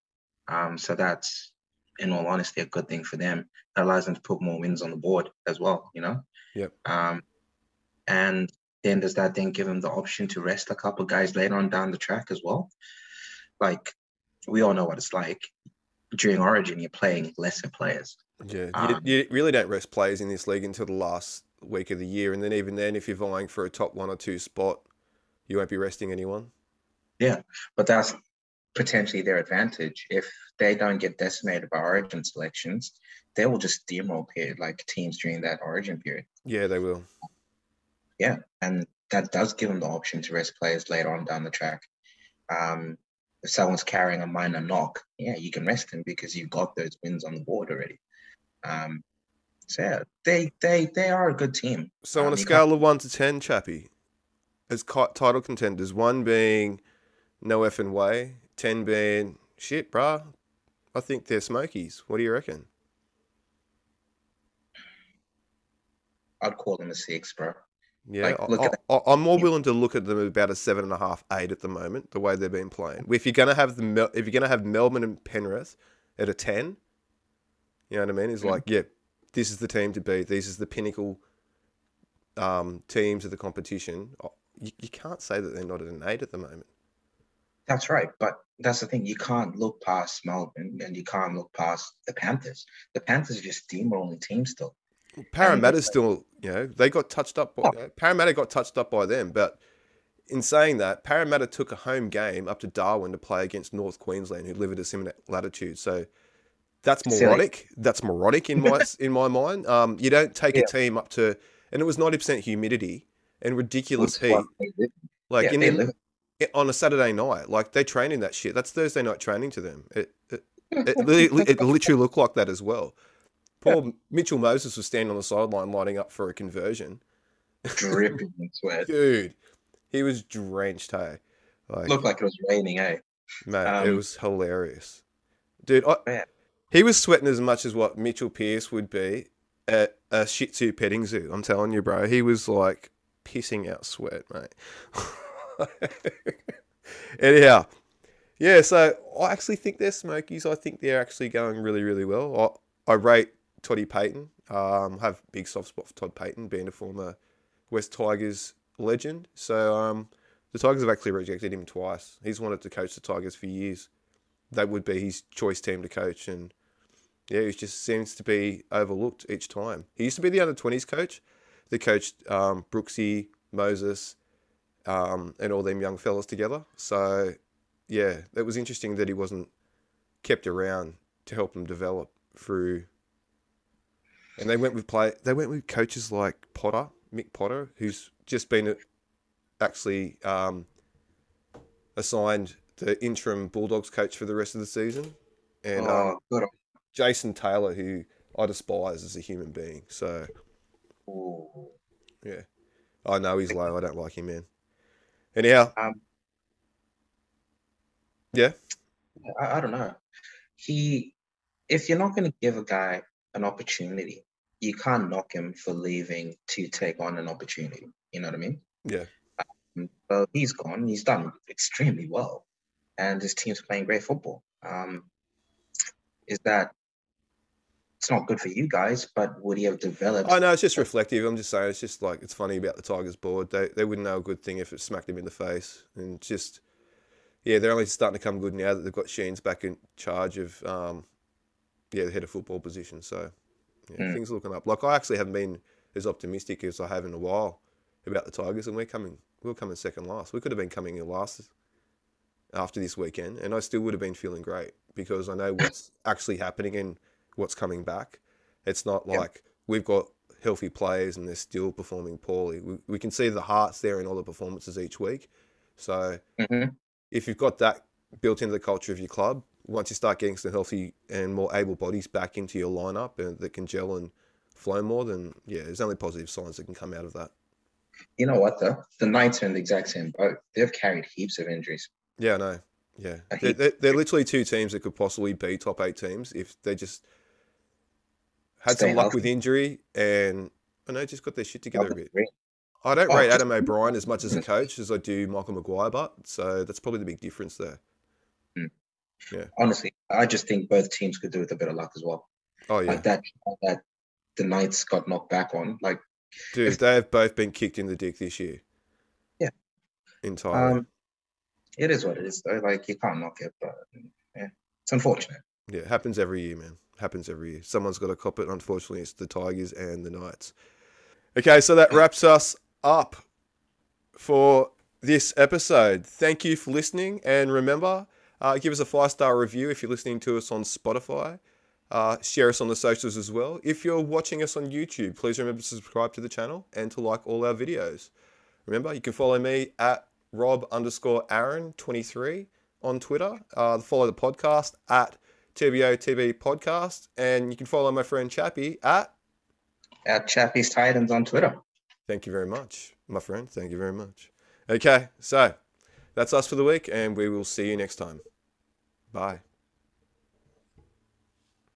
S4: Um, so that's, in all honesty, a good thing for them. That allows them to put more wins on the board as well. You know.
S3: Yep.
S4: Um, and then does that then give them the option to rest a couple guys later on down the track as well? Like we all know what it's like during Origin. You're playing lesser players.
S3: Yeah,
S4: Um,
S3: you, you really don't rest players in this league until the last week of the year, and then even then, if you're vying for a top one or two spot, you won't be resting anyone.
S4: Yeah, but that's potentially their advantage. If they don't get decimated by origin selections, they will just steamroll period like teams during that origin period.
S3: Yeah, they will.
S4: Yeah, and that does give them the option to rest players later on down the track. Um, if someone's carrying a minor knock, yeah, you can rest them because you've got those wins on the board already. Um, so yeah, they they they are a good team.
S3: So on a scale of one to ten, Chappy, as title contenders, one being no effing way, ten being shit, bruh. I think they're Smokies. What do you reckon?
S4: I'd call them a six, bro.
S3: Yeah,
S4: Like,
S3: I-
S4: look at
S3: I, I, I'm more willing to look at them about a seven and a half, eight at the moment. The way they've been playing. If you're gonna have the if you're gonna have Melbourne and Penrith at a ten, you know what I mean? It's
S4: Mhm.
S3: like, yeah, this is the team to beat. These is the pinnacle um, teams of the competition. Oh, You, you can't say that they're not at an eight at the moment.
S4: That's right, but that's the thing. You can't look past Melbourne and you can't look past the Panthers. The Panthers are just steamrolling team still.
S3: Parramatta's still, you know, they got touched up. By,
S4: Oh.
S3: Parramatta got touched up by them, but in saying that, Parramatta took a home game up to Darwin to play against North Queensland, who live at a similar latitude. So that's
S4: Silly.
S3: moronic. That's moronic in my [LAUGHS] in my mind. Um, you don't take
S4: Yeah.
S3: a team up to, and it was ninety percent humidity and ridiculous
S4: That's
S3: heat.
S4: what they live-
S3: Like
S4: yeah,
S3: in
S4: they
S3: the-
S4: live-
S3: it- on a Saturday night. Like they train in that shit. That's Thursday night training to them. It it, [LAUGHS] it, li- it literally looked like that as well. Poor Mitchell Moses was standing on the sideline lining up for a conversion.
S4: dripping in sweat. [LAUGHS]
S3: Dude, he was drenched. Hey, like
S4: Looked like it was raining, Hey,
S3: man, it
S4: um,
S3: was hilarious. Dude, I,
S4: Yeah.
S3: He was sweating as much as what Mitchell Pearce would be at a Shih Tzu petting zoo. I'm telling you, bro. He was like pissing out sweat, mate. [LAUGHS] Anyhow, yeah. So I actually think they're Smokies. I think they're actually going really, really well. I, I rate Toddy Payten. Um, have big soft spot for Todd Payten, being a former West Tigers legend. So um, the Tigers have actually rejected him twice. He's wanted to coach the Tigers for years. That would be his choice team to coach, and yeah, he just seems to be overlooked each time. He used to be the under twenties coach. They coached um, Brooksy, Moses, um, and all them young fellas together. So yeah, it was interesting that he wasn't kept around to help them develop through. And they went with play. They went with coaches like Potter, Mick Potter, who's just been actually um, assigned the interim Bulldogs coach for the rest of the season, and
S4: oh,
S3: um. Jason Taylor, who I despise as a human being. So yeah, I know he's low. I don't like him, man. Anyhow,
S4: Um,
S3: yeah,
S4: I, I don't know. He, if you're not going to give a guy an opportunity, you can't knock him for leaving to take on an opportunity. You know what I mean?
S3: yeah,
S4: Um, So he's gone. He's done extremely well, and his team's playing great football. Um, is that? It's not good for you guys, but would he have developed?
S3: I know it's just reflective. I'm just saying it's just like it's funny about the Tigers board. They they wouldn't know a good thing if it smacked them in the face, and just yeah, they're only starting to come good now that they've got Sheens back in charge of um, yeah the head of football position. So yeah,
S4: Mm.
S3: things are looking up. Like I actually haven't been as optimistic as I have in a while about the Tigers, and we're coming we we're coming second last. We could have been coming in last after this weekend, and I still would have been feeling great because I know what's actually happening and what's coming back. It's not like we've got healthy players and they're still performing poorly. We, we can see the hearts there in all the performances each week. So
S4: Mhm.
S3: if you've got that built into the culture of your club, once you start getting some healthy and more able bodies back into your lineup and that can gel and flow more, then yeah, there's only positive signs that can come out of that.
S4: You know what though? The Knights are in the exact same boat. They've carried heaps of injuries.
S3: Yeah, I know. Yeah, they're, they're, they're literally two teams that could possibly be top eight teams if they just had some luck with injury and I know just got their shit together a bit. I don't
S4: Oh,
S3: rate Adam O'Brien as much as a coach as I do Michael Maguire, but so that's probably the big difference there. Yeah.
S4: Honestly, I just think both teams could do with a bit of luck as well.
S3: Oh yeah,
S4: Like that, that the Knights got knocked back on. Like,
S3: dude,
S4: if-
S3: they have both been kicked in the dick this year.
S4: Yeah.
S3: entirely.
S4: um, it is what it is though. Like you can't knock it, but yeah, it's unfortunate.
S3: Yeah, it happens every year, man. Happens every year. Someone's got to cop it. Unfortunately, it's the Tigers and the Knights. Okay, so that wraps us up for this episode. Thank you for listening, and remember, uh, give us a five star review if you're listening to us on Spotify. Uh, share us on the socials as well. If you're watching us on YouTube, please remember to subscribe to the channel and to like all our videos. Remember, you can follow me at Rob underscore Aaron 23 on Twitter. Uh, follow the podcast at TBOTB Podcast. And you can follow my friend Chappy at.
S4: At Chappy's Titans on Twitter.
S3: Thank you very much, my friend. Thank you very much. Okay, so that's us for the week, and we will see you next time. Bye.